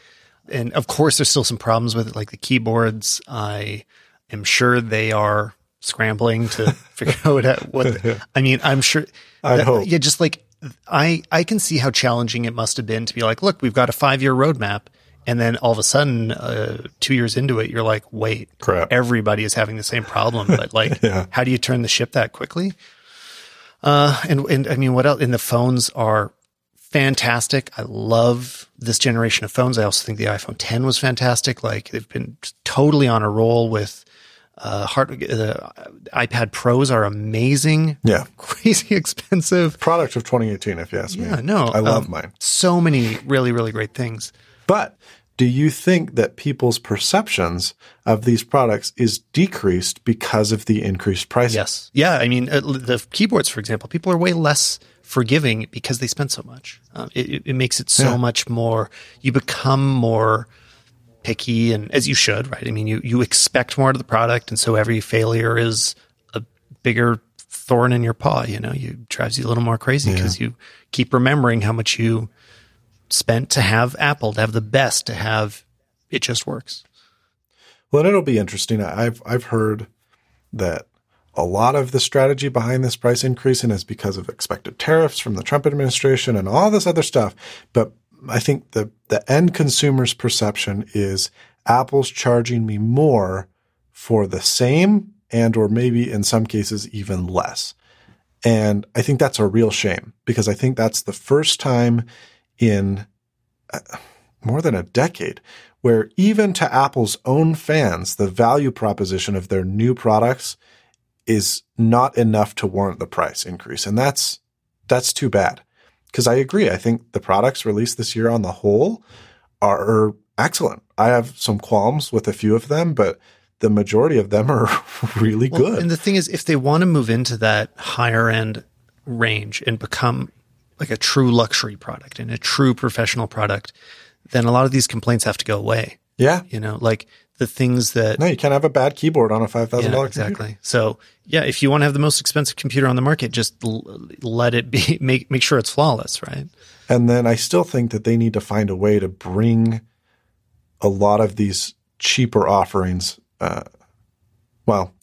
And of course there's still some problems with it like the keyboards. I am sure they are scrambling to *laughs* figure out what the, *laughs* i mean i'm sure i hope. yeah just like i i can see how challenging it must have been to be like look we've got a five year roadmap and then all of a sudden, uh, two years into it, you're like, wait, crap, everybody is having the same problem. *laughs* But like, yeah. how do you turn the ship that quickly? Uh, and, and I mean, what else? And the phones are fantastic. I love this generation of phones. I also think the iPhone 10 was fantastic. Like they've been totally on a roll with, uh, hard, uh, iPad Pros are amazing. Yeah. *laughs* Crazy expensive. Product of 2018, if you ask yeah, me. Yeah, no. I love um, mine. So many really, really great things. But do you think that people's perceptions of these products is decreased because of the increased price? Yes. Yeah. I mean, uh, the keyboards, for example, people are way less forgiving because they spend so much. Um, it, it, makes it so yeah. much more, you become more picky and as you should, right? I mean, you, you expect more of the product. And so every failure is a bigger thorn in your paw, you know, you drives you a little more crazy because yeah. you keep remembering how much you spent to have Apple, to have the best, to have it just works. Well, and it'll be interesting. I've I've heard that a lot of the strategy behind this price increasing is because of expected tariffs from the Trump administration and all this other stuff. But I think the the end consumer's perception is Apple's charging me more for the same and or maybe in some cases even less. And I think that's a real shame because I think that's the first time in uh, more than a decade where even to Apple's own fans, the value proposition of their new products is not enough to warrant the price increase. And that's, that's too bad. Cause I agree. I think the products released this year on the whole are excellent. I have some qualms with a few of them, but the majority of them are *laughs* really well, good. And the thing is, if they want to move into that higher end range and become like a true luxury product and a true professional product, then a lot of these complaints have to go away. Yeah. You know, like the things that. No, you can't have a bad keyboard on a $5,000 yeah, Exactly. So, yeah, if you want to have the most expensive computer on the market, just l- let it be, *laughs* make, make sure it's flawless, right? And then I still think that they need to find a way to bring a lot of these cheaper offerings, uh, well,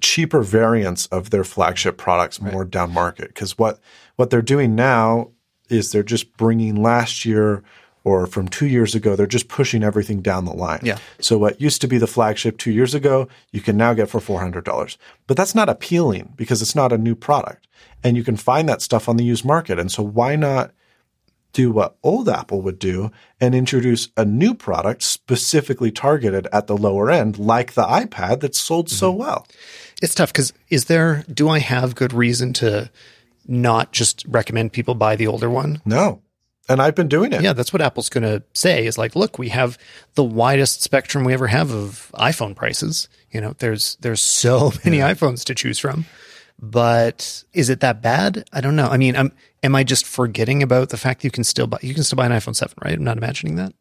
cheaper variants of their flagship products right. more down market. Because what what they're doing now is they're just bringing last year or from two years ago, they're just pushing everything down the line. Yeah. So what used to be the flagship two years ago, you can now get for four hundred dollars. But that's not appealing because it's not a new product, and you can find that stuff on the used market. And so why not do what old Apple would do and introduce a new product specifically targeted at the lower end, like the iPad that's sold mm-hmm. so well. It's tough because is there, do I have good reason to not just recommend people buy the older one? No. And I've been doing it. Yeah, that's what Apple's going to say is like, look, we have the widest spectrum we ever have of iPhone prices. You know, there's there's so *laughs* many yeah. iPhones to choose from. But is it that bad? I don't know. I mean, I'm, am I just forgetting about the fact that you can still buy you can still buy an iPhone 7, right? I'm not imagining that.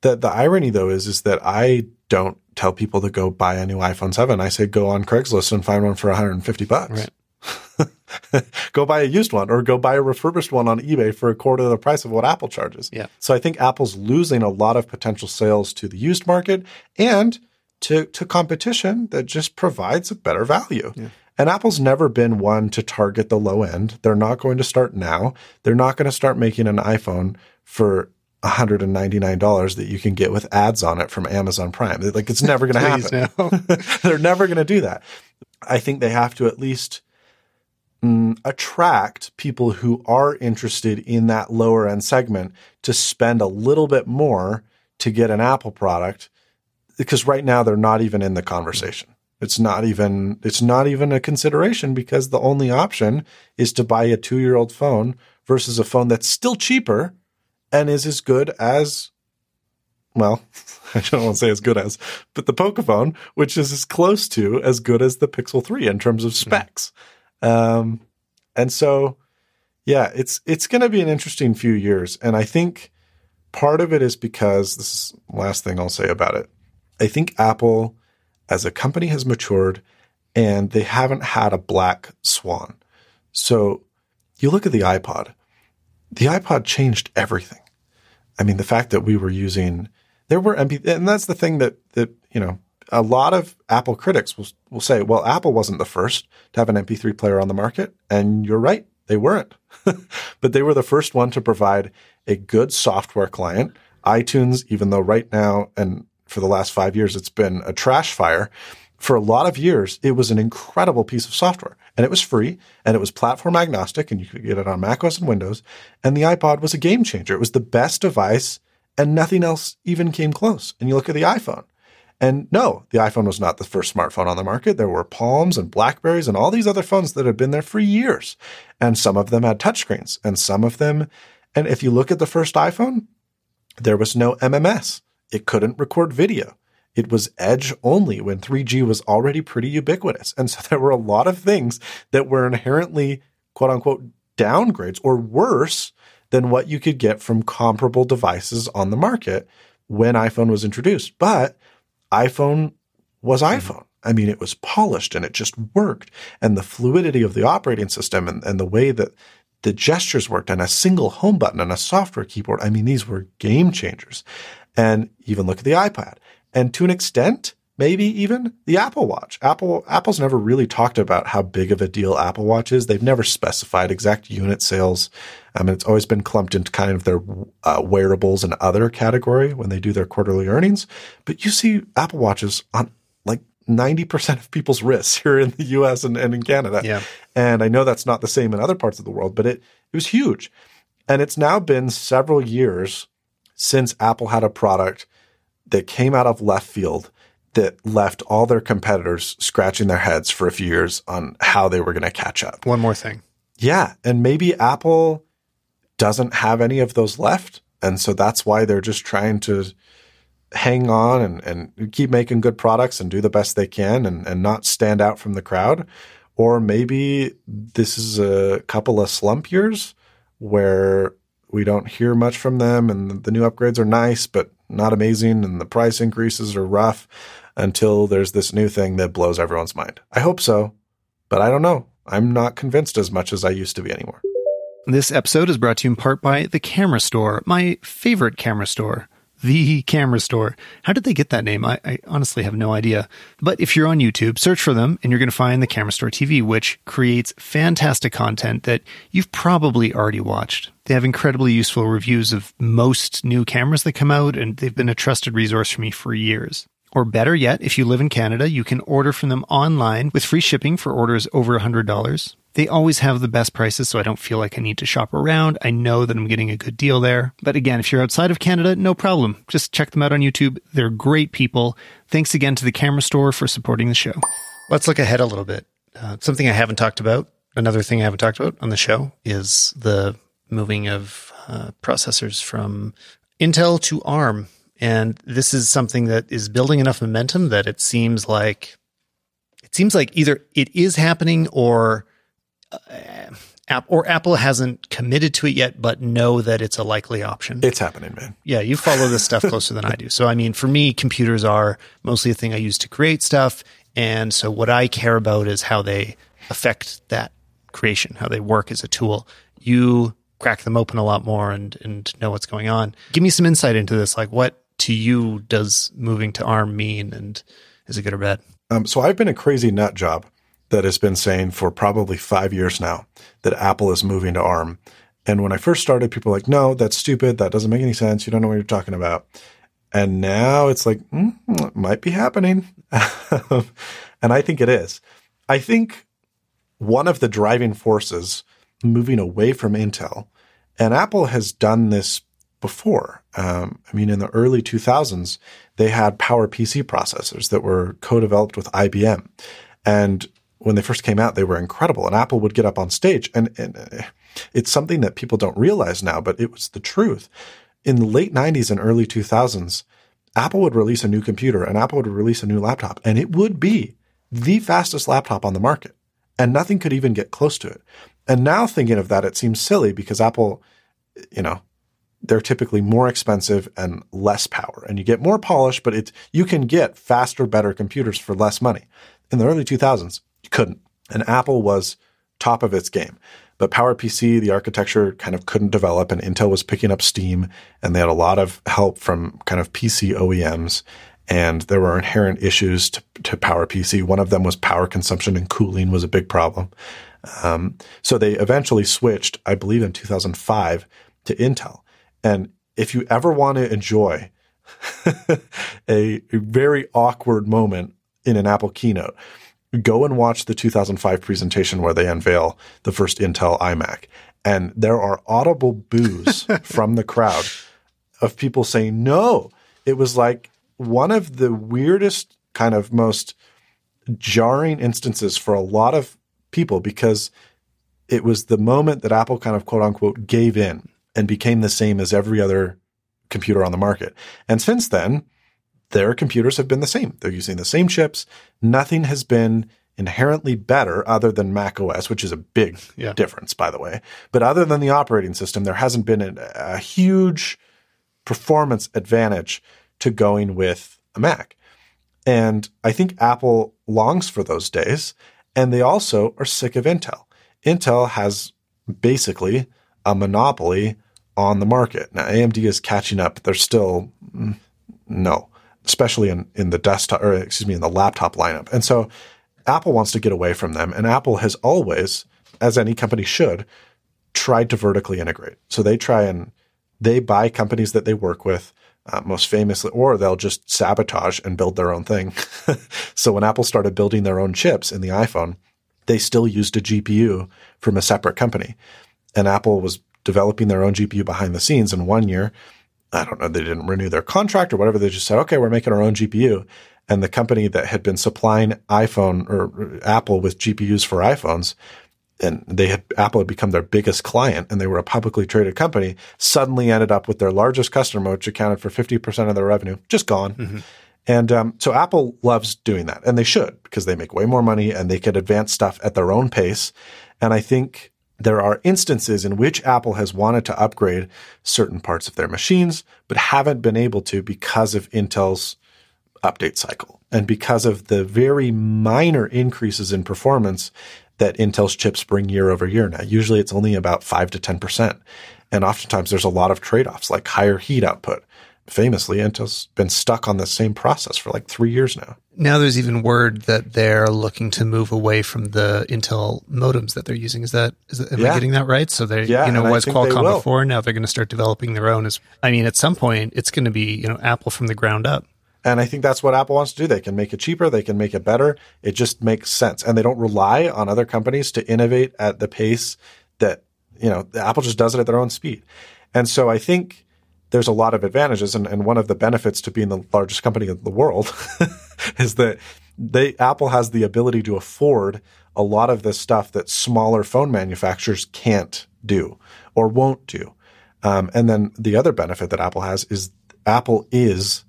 The the irony though is is that I don't tell people to go buy a new iPhone 7. I say go on Craigslist and find one for 150 bucks. Right. *laughs* go buy a used one or go buy a refurbished one on eBay for a quarter of the price of what Apple charges. Yeah. So I think Apple's losing a lot of potential sales to the used market and to, to competition that just provides a better value. Yeah. And Apple's never been one to target the low end. They're not going to start now. They're not going to start making an iPhone for $199 that you can get with ads on it from Amazon Prime. Like it's never going *laughs* to happen. *laughs* They're never going to do that. I think they have to at least mm, attract people who are interested in that lower end segment to spend a little bit more to get an Apple product because right now they're not even in the conversation. It's not even it's not even a consideration because the only option is to buy a 2-year-old phone versus a phone that's still cheaper and is as good as well, *laughs* I don't want to say as good as, but the Pocophone, which is as close to as good as the Pixel 3 in terms of specs. Um, and so, yeah, it's it's going to be an interesting few years, and I think part of it is because this is last thing I'll say about it. I think Apple as a company has matured and they haven't had a black swan. So you look at the iPod, the iPod changed everything. I mean, the fact that we were using, there were MP, and that's the thing that, that, you know, a lot of Apple critics will, will say, well, Apple wasn't the first to have an MP3 player on the market. And you're right. They weren't, *laughs* but they were the first one to provide a good software client. iTunes, even though right now, and for the last five years, it's been a trash fire. For a lot of years, it was an incredible piece of software and it was free and it was platform agnostic and you could get it on macOS and Windows. And the iPod was a game changer. It was the best device and nothing else even came close. And you look at the iPhone and no, the iPhone was not the first smartphone on the market. There were Palms and Blackberries and all these other phones that had been there for years. And some of them had touchscreens and some of them, and if you look at the first iPhone, there was no MMS. It couldn't record video. It was edge only when 3G was already pretty ubiquitous. And so *laughs* there were a lot of things that were inherently quote unquote downgrades or worse than what you could get from comparable devices on the market when iPhone was introduced. But iPhone was mm-hmm. iPhone. I mean, it was polished and it just worked. And the fluidity of the operating system and, and the way that the gestures worked and a single home button and a software keyboard. I mean, these were game changers. And even look at the iPad. And to an extent, maybe even the Apple Watch. Apple Apple's never really talked about how big of a deal Apple Watch is. They've never specified exact unit sales. I mean, it's always been clumped into kind of their uh, wearables and other category when they do their quarterly earnings. But you see Apple Watches on like 90% of people's wrists *laughs* here in the US and, and in Canada. Yeah. And I know that's not the same in other parts of the world, but it, it was huge. And it's now been several years since Apple had a product that came out of left field that left all their competitors scratching their heads for a few years on how they were going to catch up. One more thing. Yeah. And maybe Apple doesn't have any of those left. And so that's why they're just trying to hang on and, and keep making good products and do the best they can and, and not stand out from the crowd. Or maybe this is a couple of slump years where we don't hear much from them and the new upgrades are nice, but not amazing. And the price increases are rough until there's this new thing that blows everyone's mind. I hope so, but I don't know. I'm not convinced as much as I used to be anymore. This episode is brought to you in part by The Camera Store, my favorite camera store. The Camera Store. How did they get that name? I, I, honestly have no idea. But if you're on YouTube, search for them and you're going to find The Camera Store TV, which creates fantastic content that you've probably already watched. They have incredibly useful reviews of most new cameras that come out, and they've been a trusted resource for me for years. Or better yet, if you live in Canada, you can order from them online with free shipping for orders over $100. They always have the best prices, so I don't feel like I need to shop around. I know that I'm getting a good deal there. But again, if you're outside of Canada, no problem. Just check them out on YouTube. They're great people. Thanks again to the Camera Store for supporting the show. Let's look ahead a little bit. Uh, something I haven't talked about, another thing I haven't talked about on the show is the moving of uh, processors from Intel to ARM. And this is something that is building enough momentum that it seems like it seems like either it is happening or uh, or Apple hasn't committed to it yet, but know that it's a likely option. It's happening, man. Yeah, you follow this stuff closer than I do. So, I mean, for me, computers are mostly a thing I use to create stuff. And so, what I care about is how they affect that creation, how they work as a tool. You crack them open a lot more and, and know what's going on. Give me some insight into this. Like, what to you does moving to ARM mean? And is it good or bad? Um, so, I've been a crazy nut job that has been saying for probably five years now that Apple is moving to ARM. And when I first started, people were like, no, that's stupid. That doesn't make any sense. You don't know what you're talking about. And now it's like, mm, it might be happening. *laughs* and I think it is. I think one of the driving forces moving away from Intel, and Apple has done this before. Um, I mean, in the early 2000s, they had Power PC processors that were co-developed with IBM. And when they first came out, they were incredible. And Apple would get up on stage, and, and uh, it's something that people don't realize now, but it was the truth. In the late 90s and early 2000s, Apple would release a new computer and Apple would release a new laptop, and it would be the fastest laptop on the market. And nothing could even get close to it. And now thinking of that, it seems silly because Apple, you know, they're typically more expensive and less power. And you get more polish, but it's, you can get faster, better computers for less money. In the early 2000s, you couldn't. And Apple was top of its game. But PowerPC, the architecture kind of couldn't develop, and Intel was picking up steam, and they had a lot of help from kind of PC OEMs. And there were inherent issues to, to PowerPC. One of them was power consumption and cooling was a big problem. Um, so they eventually switched, I believe, in 2005 to Intel. And if you ever want to enjoy *laughs* a, very awkward moment in an Apple keynote, go and watch the 2005 presentation where they unveil the first Intel iMac. And there are audible boos *laughs* from the crowd of people saying, no. It was like one of the weirdest, kind of most jarring instances for a lot of people because it was the moment that Apple kind of quote unquote gave in and became the same as every other computer on the market. And since then, their computers have been the same. They're using the same chips. Nothing has been inherently better other than Mac OS, which is a big *laughs* yeah. difference, by the way. But other than the operating system, there hasn't been a, a huge performance advantage to going with a Mac. And I think Apple longs for those days. And they also are sick of Intel. Intel has basically a monopoly on the market. Now AMD is catching up. They're still mm, no, especially in in the desktop or excuse me in the laptop lineup. And so Apple wants to get away from them, and Apple has always, as any company should, tried to vertically integrate. So they try and they buy companies that they work with. Uh, most famously, or they'll just sabotage and build their own thing. *laughs* so when Apple started building their own chips in the iPhone, they still used a GPU from a separate company. And Apple was developing their own GPU behind the scenes. And one year, I don't know, they didn't renew their contract or whatever. They just said, okay, we're making our own GPU. And the company that had been supplying iPhone or Apple with GPUs for iPhones and they had Apple had become their biggest client and they were a publicly traded company, suddenly ended up with their largest customer, which accounted for 50% of their revenue, just gone. Mm-hmm. And um, so Apple loves doing that, and they should because they make way more money and they could advance stuff at their own pace. And I think there are instances in which Apple has wanted to upgrade certain parts of their machines, but haven't been able to because of Intel's update cycle and because of the very minor increases in performance that Intel's chips bring year over year now. Usually it's only about 5 to 10%. And oftentimes there's a lot of trade offs like higher heat output. Famously, Intel's been stuck on the same process for like three years now. Now there's even word that they're looking to move away from the Intel modems that they're using. Is that, is that am yeah. I getting that right? So they, yeah, you know, was Qualcomm before. Now they're going to start developing their own. As I mean, at some point, it's going to be you know Apple from the ground up. And I think that's what Apple wants to do. They can make it cheaper, they can make it better. It just makes sense. And they don't rely on other companies to innovate at the pace that, you know, Apple just does it at their own speed. And so I think there's a lot of advantages. And, and one of the benefits to being the largest company in the world *laughs* is that they, Apple has the ability to afford a lot of this stuff that smaller phone manufacturers can't do or won't do. Um, and then the other benefit that Apple has is Apple is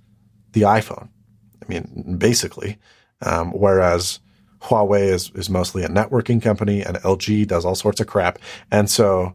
the iPhone. I mean, basically, um, whereas Huawei is, is mostly a networking company and LG does all sorts of crap. And so,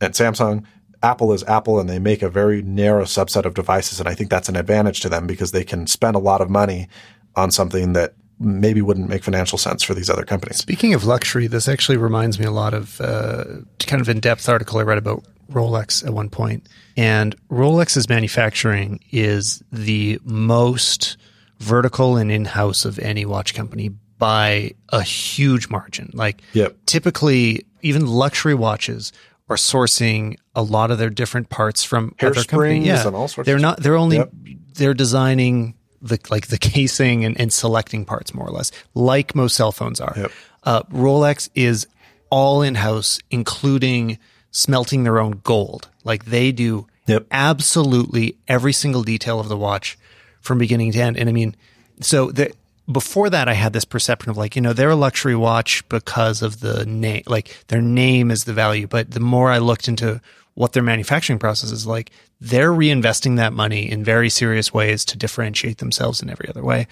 and Samsung, Apple is Apple and they make a very narrow subset of devices. And I think that's an advantage to them because they can spend a lot of money on something that maybe wouldn't make financial sense for these other companies. Speaking of luxury, this actually reminds me a lot of uh, kind of in depth article I read about Rolex at one point. And Rolex's manufacturing is the most vertical and in house of any watch company by a huge margin. Like yep. typically, even luxury watches are sourcing a lot of their different parts from Hair other companies. Yeah, and all sorts. They're not. They're only. Yep. They're designing the like the casing and, and, selecting parts more or less, like most cell phones are. Yep. Uh, Rolex is all in house, including smelting their own gold. Like they do yep. absolutely every single detail of the watch from beginning to end. And I mean, so the, before that, I had this perception of like, you know, they're a luxury watch because of the name, like their name is the value. But the more I looked into what their manufacturing process is like, they're reinvesting that money in very serious ways to differentiate themselves in every other way.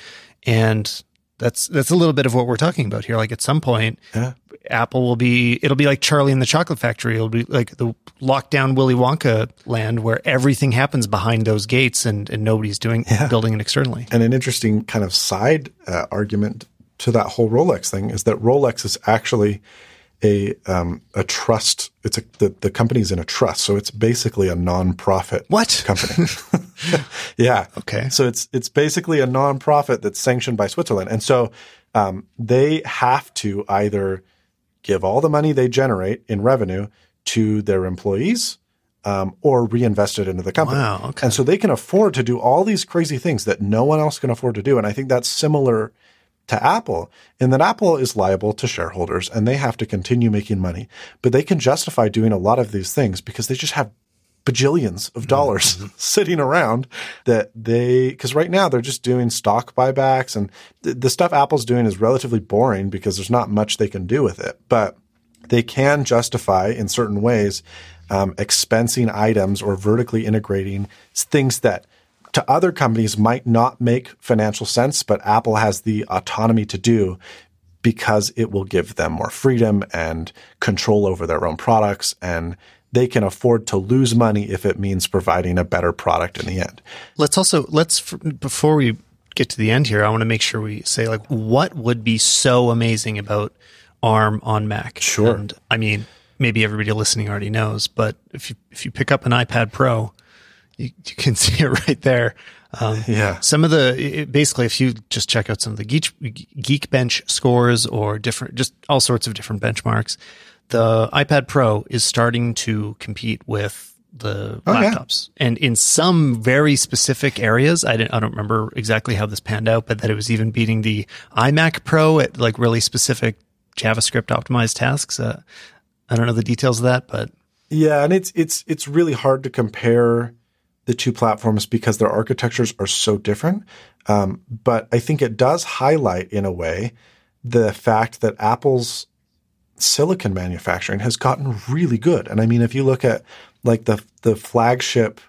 And that's that's a little bit of what we're talking about here. Like at some point, yeah. Apple will be it'll be like Charlie in the Chocolate Factory. It'll be like the lockdown Willy Wonka land where everything happens behind those gates and, and nobody's doing yeah. building it externally. And an interesting kind of side uh, argument to that whole Rolex thing is that Rolex is actually a um, a trust. It's a the, the company's in a trust, so it's basically a nonprofit what company. *laughs* *laughs* yeah. Okay. So it's it's basically a nonprofit that's sanctioned by Switzerland, and so um, they have to either give all the money they generate in revenue to their employees. Um, or reinvest it into the company. Wow, okay. And so they can afford to do all these crazy things that no one else can afford to do. And I think that's similar to Apple in that Apple is liable to shareholders and they have to continue making money, but they can justify doing a lot of these things because they just have bajillions of dollars mm-hmm. *laughs* sitting around that they, because right now they're just doing stock buybacks and the, the stuff Apple's doing is relatively boring because there's not much they can do with it, but they can justify in certain ways um, expensing items or vertically integrating things that to other companies might not make financial sense, but Apple has the autonomy to do because it will give them more freedom and control over their own products and they can afford to lose money if it means providing a better product in the end. Let's also let's before we get to the end here, I want to make sure we say like what would be so amazing about ARM on Mac. Sure. And I mean, maybe everybody listening already knows, but if you if you pick up an iPad Pro, you, you can *laughs* see it right there. Um, Yeah. Some of the it- basically, if you just check out some of the Geek, Geekbench scores or different, just all sorts of different benchmarks, the iPad Pro is starting to compete with the Oh, yeah. laptops, and in some very specific areas, I didn't, I don't remember exactly how this panned out, but that it was even beating the iMac Pro at like really specific JavaScript optimized tasks. Uh, I don't know the details of that, but Yeah, and it's it's it's really hard to compare the two platforms because their architectures are so different. Um, but I think it does highlight, in a way, the fact that Apple's silicon manufacturing has gotten really good. And I mean, if you look at like the the flagship,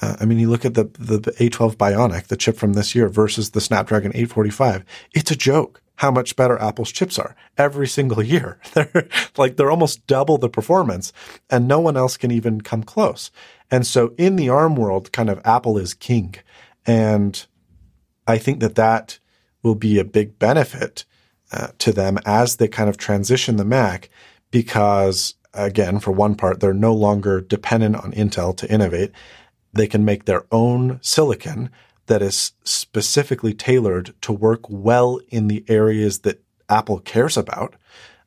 uh, I mean, you look at the, the the A12 Bionic, the chip from this year, versus the Snapdragon 845. It's a joke how much better Apple's chips are every single year. *laughs* They're like they're almost double the performance, and no one else can even come close. And so, in the ARM world, kind of Apple is king, and I think that that will be a big benefit uh, to them as they kind of transition the Mac because, again, for one part, they're no longer dependent on Intel to innovate. They can make their own silicon that is specifically tailored to work well in the areas that Apple cares about.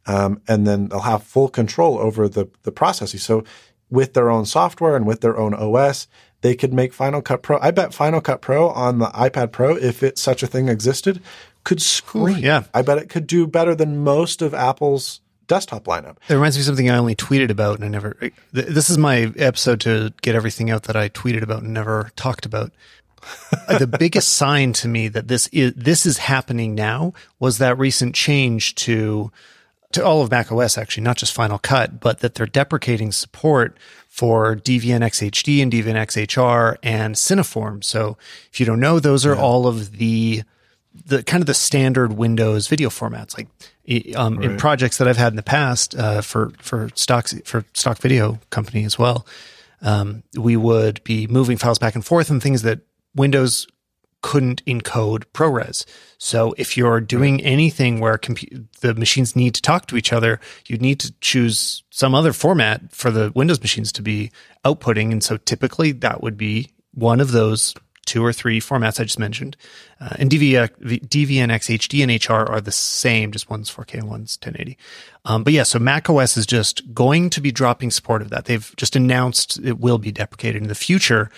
Um, and then they'll have full control over the, the processes. So with their own software and with their own OS, they could make Final Cut Pro. I bet Final Cut Pro on the iPad Pro, if it such a thing existed, could scream. yeah. I bet it could do better than most of Apple's desktop lineup. It reminds me of something I only tweeted about and I never. This is my episode to get everything out that I tweeted about and never talked about. The *laughs* biggest sign to me that this is this is happening now was that recent change to to all of Mac OS actually, not just Final Cut, but that they're deprecating support for DVN XHD and DVN XHR and Cineform. So if you don't know, those are all of the the kind of the standard Windows video formats. Like um, in projects that I've had in the past uh, for for stocks for stock video company as well, um, we would be moving files back and forth and things that Windows couldn't encode ProRes. So if you're doing anything where compu- the machines need to talk to each other, you'd need to choose some other format for the Windows machines to be outputting. And so typically that would be one of those two or three formats I just mentioned. Uh, and DV, DVNX HD and HR are the same, just one's 4K one's 1080. Um, but yeah, so Mac OS is just going to be dropping support of that. They've just announced it will be deprecated in the future.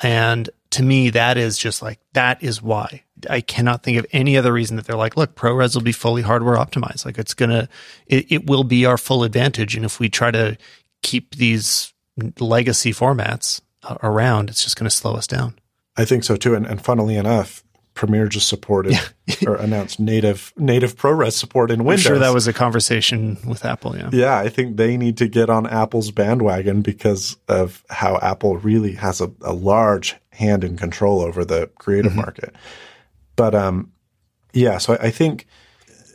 And to me, that is just like, that is why. I cannot think of any other reason that they're like, look, ProRes will be fully hardware optimized. Like it's going to, it, will be our full advantage. And if we try to keep these legacy formats uh, around, it's just going to slow us down. I think so too. And, and funnily enough, Premiere just supported or announced native native ProRes support in I'm Windows. sure that was a conversation with Apple. Yeah. Yeah, I think they need to get on Apple's bandwagon because of how Apple really has a, a large hand in control over the creative market. But um, yeah, so I, I think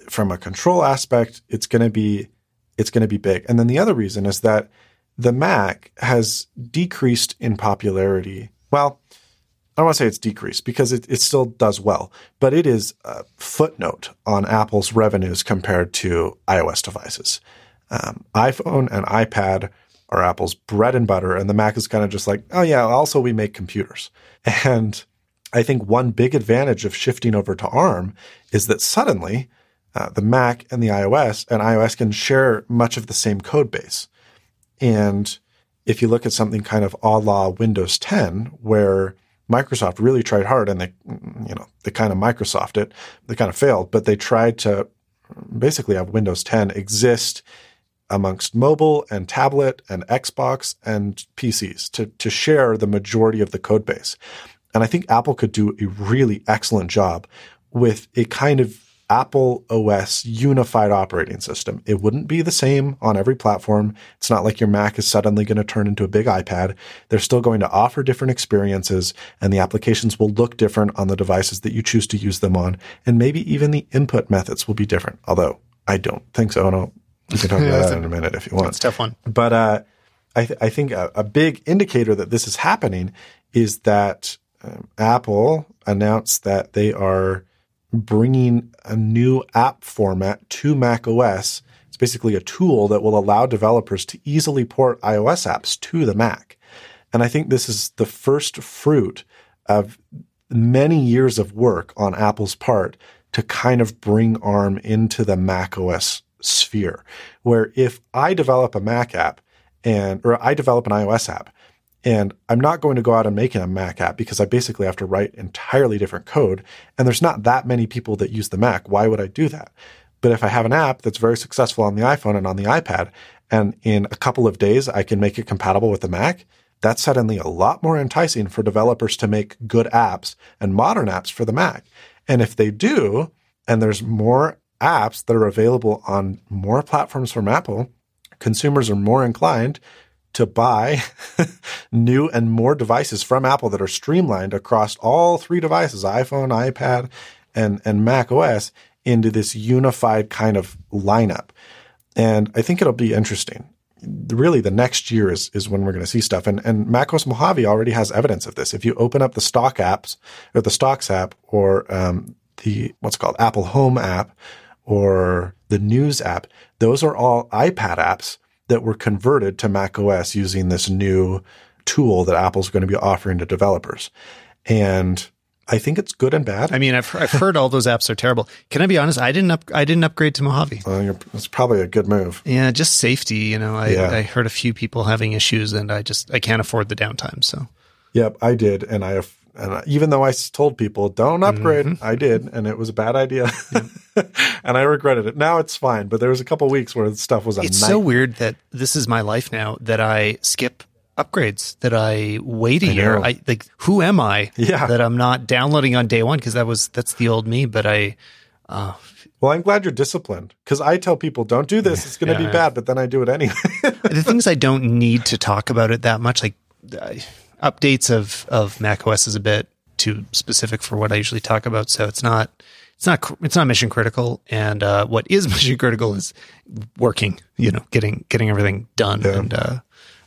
from a control aspect, it's going to be it's going to be big. And then the other reason is that the Mac has decreased in popularity. Well, I don't want to say it's decreased because it, it still does well, but it is a footnote on Apple's revenues compared to iOS devices. Um, iPhone and iPad are Apple's bread and butter, and the Mac is kind of just like, oh yeah, also we make computers. And I think one big advantage of shifting over to ARM is that suddenly uh, the Mac and the iOS and iOS can share much of the same code base. And if you look at something kind of a la Windows 10, where Microsoft really tried hard and they, you know, they kind of Microsoft it, they kind of failed, but they tried to basically have Windows 10 exist amongst mobile and tablet and Xbox and PCs to, to share the majority of the code base. And I think Apple could do a really excellent job with a kind of Apple OS unified operating system. It wouldn't be the same on every platform. It's not like your Mac is suddenly going to turn into a big iPad. They're still going to offer different experiences and the applications will look different on the devices that you choose to use them on. And maybe even the input methods will be different. Although I don't think so. No, we can talk about that *laughs* in a minute if you want. It's a tough one. But uh, I, th- I think a, a big indicator that this is happening is that um, Apple announced that they are bringing a new app format to Mac OS It's basically a tool that will allow developers to easily port iOS apps to the Mac. And I think this is the first fruit of many years of work on Apple's part to kind of bring ARM into the Mac OS sphere, where if I develop a Mac app and, or I develop an iOS app and I'm not going to go out and make a Mac app because I basically have to write entirely different code. And there's not that many people that use the Mac. Why would I do that? But if I have an app that's very successful on the iPhone and on the iPad, and in a couple of days I can make it compatible with the Mac, that's suddenly a lot more enticing for developers to make good apps and modern apps for the Mac. And if they do, and there's more apps that are available on more platforms from Apple, consumers are more inclined to buy *laughs* new and more devices from Apple that are streamlined across all three devices, iPhone, iPad, and, and Mac OS into this unified kind of lineup. And I think it'll be interesting really the next year is, is when we're going to see stuff. And, and macOS Mojave already has evidence of this. If you open up the stock apps or the stocks app or, um, the, what's called Apple Home app or the news app, those are all iPad apps that were converted to macOS using this new tool that Apple's going to be offering to developers. And I think it's good and bad. I mean, I've I've heard all those apps are terrible. Can I be honest? I didn't up, I didn't upgrade to Mojave. Well, it's probably a good move. Yeah, just safety. You know, I, yeah. I heard a few people having issues, and I just I can't afford the downtime. So. Yep, I did, and I have, and even though I told people don't upgrade, mm-hmm. I did, and it was a bad idea, *laughs* and I regretted it. Now it's fine, but there was a couple weeks where the stuff was a. It's so weird that this is my life now that I skip upgrades that I wait a I year. I like who am I yeah. that I'm not downloading on day one because that was that's the old me. But I uh, well, I'm glad you're disciplined because I tell people don't do this; it's going to yeah, be bad, but then I do it anyway. *laughs* the things I don't need to talk about it that much, like uh, updates of of Mac OS, is a bit too specific for what I usually talk about. So it's not it's not it's not mission critical. And uh, what is *laughs* mission critical is working. You know, getting getting everything done yeah. and uh,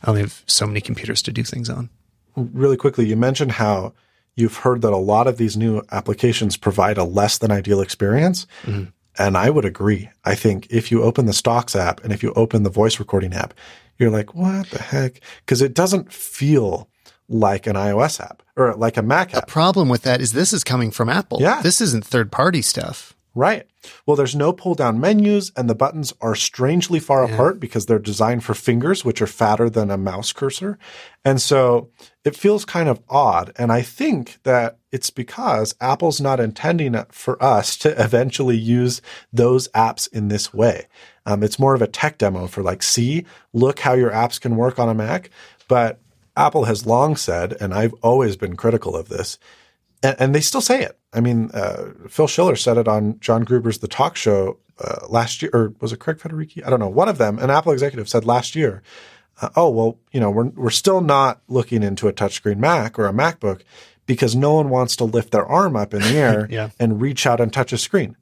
I only have so many computers to do things on. Really quickly, you mentioned how you've heard that a lot of these new applications provide a less than ideal experience. Mm-hmm. And I would agree. I think if you open the stocks app and if you open the voice recording app, you're like, what the heck? Because it doesn't feel like an iOS app or like a Mac app. The problem with that is this is coming from Apple. Yeah. This isn't third party stuff. Right. Well, there's no pull down menus and the buttons are strangely far yeah. apart because they're designed for fingers, which are fatter than a mouse cursor. And so it feels kind of odd. And I think that it's because Apple's not intending for us to *laughs* eventually use those apps in this way. Um, it's more of a tech demo for like, see, look how your apps can work on a Mac. But Apple has long said, and I've always been critical of this, and, and they still say it. I mean, uh, Phil Schiller said it on John Gruber's The Talk Show uh, last year, or was it Craig Federighi? I don't know. One of them, an Apple executive, said last year, uh, "Oh well, you know, we're we're still not looking into a touchscreen Mac or a MacBook because no one wants to lift their arm up in the *laughs* air yeah. and reach out and touch a screen."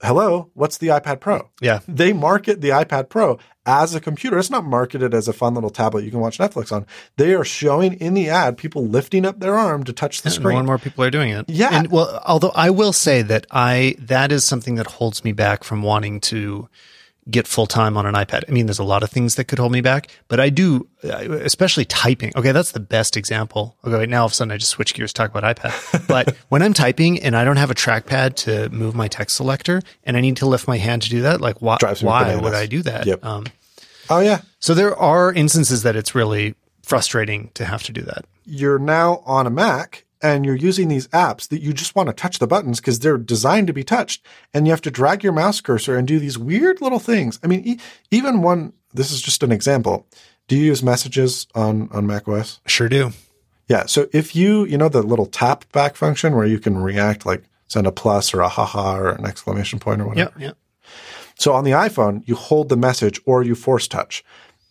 Hello, what's the iPad Pro? Yeah, they market the iPad Pro as a computer. It's not marketed as a fun little tablet you can watch Netflix on. They are showing in the ad people lifting up their arm to touch the screen. More and more people are doing it. Yeah. And well, although I will say that I that is something that holds me back from wanting to get full time on an iPad. I mean, there's a lot of things that could hold me back, but I do, especially typing. Okay, that's the best example. Okay, now all of a sudden I just switch gears, talk about iPad. *laughs* But when I'm typing and I don't have a trackpad to move my text selector, and I need to lift my hand to do that, like why? Why would I do that? Yep. Um, oh yeah. So there are instances that it's really frustrating to have to do that. You're now on a Mac and you're using these apps that you just want to touch the buttons because they're designed to be touched and you have to drag your mouse cursor and do these weird little things. I mean, e- even one, this is just an example. Do you use messages on, on Mac OS? Sure do. Yeah. So if you, you know, the little tap back function where you can react, like send a plus or a haha or an exclamation point or whatever. Yeah. Yeah. So on the iPhone, you hold the message or you force touch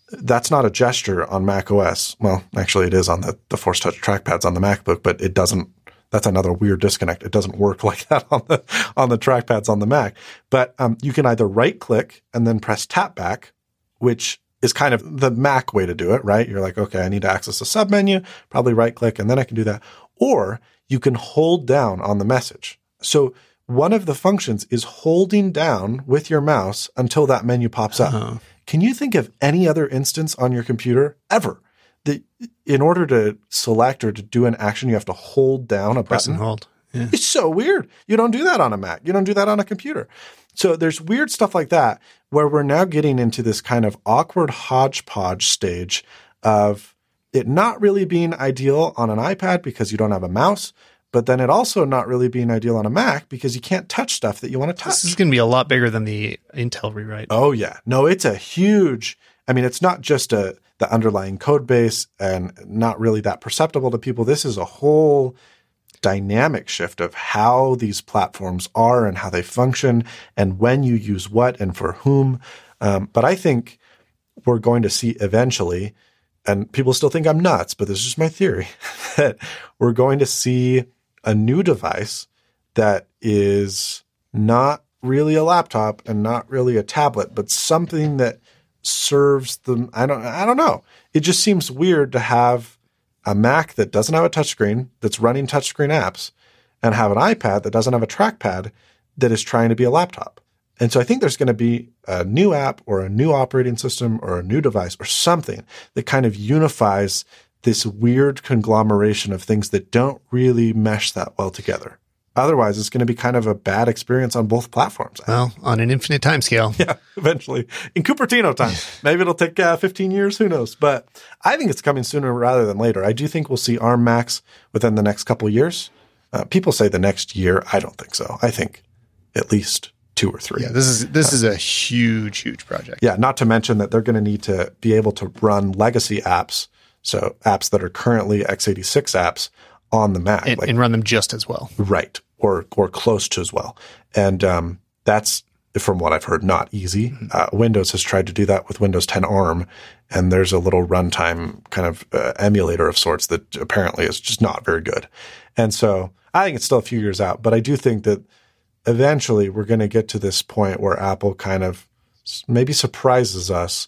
that's not a gesture on Mac OS. Well, actually, it is on the, the Force Touch trackpads on the MacBook, but it doesn't. That's another weird disconnect. It doesn't work *laughs* like that on the on the trackpads on the Mac. But um, you can either right click and then press tap back, which is kind of the Mac way to do it, right? You're like, okay, I need to access a submenu, probably right click, and then I can do that. Or you can hold down on the message. So one of the functions is holding down with your mouse until that menu pops up. Uh-huh. Can you think of any other instance on your computer ever that in order to select or to do an action, you have to hold down a Press and button? hold. Yeah. It's so weird. You don't do that on a Mac. You don't do that on a computer. So there's weird stuff like that where we're now getting into this kind of awkward hodgepodge stage of it not really being ideal on an iPad because you don't have a mouse, but then it also not really being ideal on a Mac because you can't touch stuff that you want to touch. This is going to be a lot bigger than the Intel rewrite. Oh yeah. No, it's a huge I mean it's not just a the underlying code base and not really that perceptible to people. This is a whole dynamic shift of how these platforms are and how they function and when you use what and for whom. Um, but I think we're going to see eventually, and people still think I'm nuts, but this is just my theory, *laughs* that we're going to see a new device that is not really a laptop and not really a tablet, but something that serves them. I don't, I don't know. It just seems weird to have a Mac that doesn't have a touchscreen that's running touchscreen apps and have an iPad that doesn't have a trackpad that is trying to be a laptop. And so I think there's going to be a new app or a new operating system or a new device or something that kind of unifies this weird conglomeration of things that don't really mesh that well together. Otherwise, it's going to be kind of a bad experience on both platforms. Well, on an infinite timescale. *laughs* Yeah, eventually in Cupertino time. *laughs* Maybe it'll take uh, 15 years. Who knows? But I think it's coming sooner rather than later. I do think we'll see ARM Macs within the next couple years. Uh, people say the next year. I don't think so. I think at least two or three. Yeah, this is this is a huge, huge project. Yeah, not to mention that they're going to need to be able to run legacy apps, so apps that are currently x86 apps on the Mac, And, like and run them just as well. right or or close to as well. And um, that's from what I've heard, not easy. Uh, Windows has tried to do that with Windows 10 ARM, and there's a little runtime kind of uh, emulator of sorts that apparently is just not very good. And so I think it's still a few years out, but I do think that eventually we're going to get to this point where Apple kind of maybe surprises us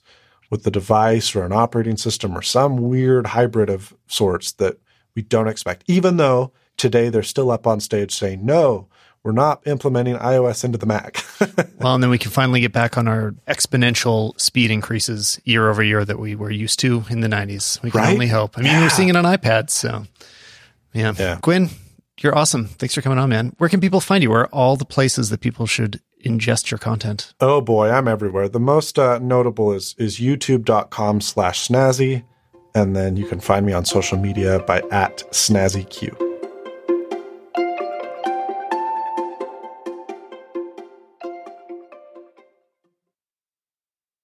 with the device or an operating system or some weird hybrid of sorts that we don't expect, even though today they're still up on stage saying, no, we're not implementing iOS into the Mac. *laughs* Well, and then we can finally get back on our exponential speed increases year over year that we were used to in the 90s. We can Right? only hope. I mean, Yeah. we're seeing it on iPads. So, yeah. Yeah. Quinn, you're awesome. Thanks for coming on, man. Where can people find you? Where are all the places that people should ingest your content? oh boy, I'm everywhere. The most uh, notable is, is youtube.com slash snazzy. And then you can find me on social media by at snazzyq.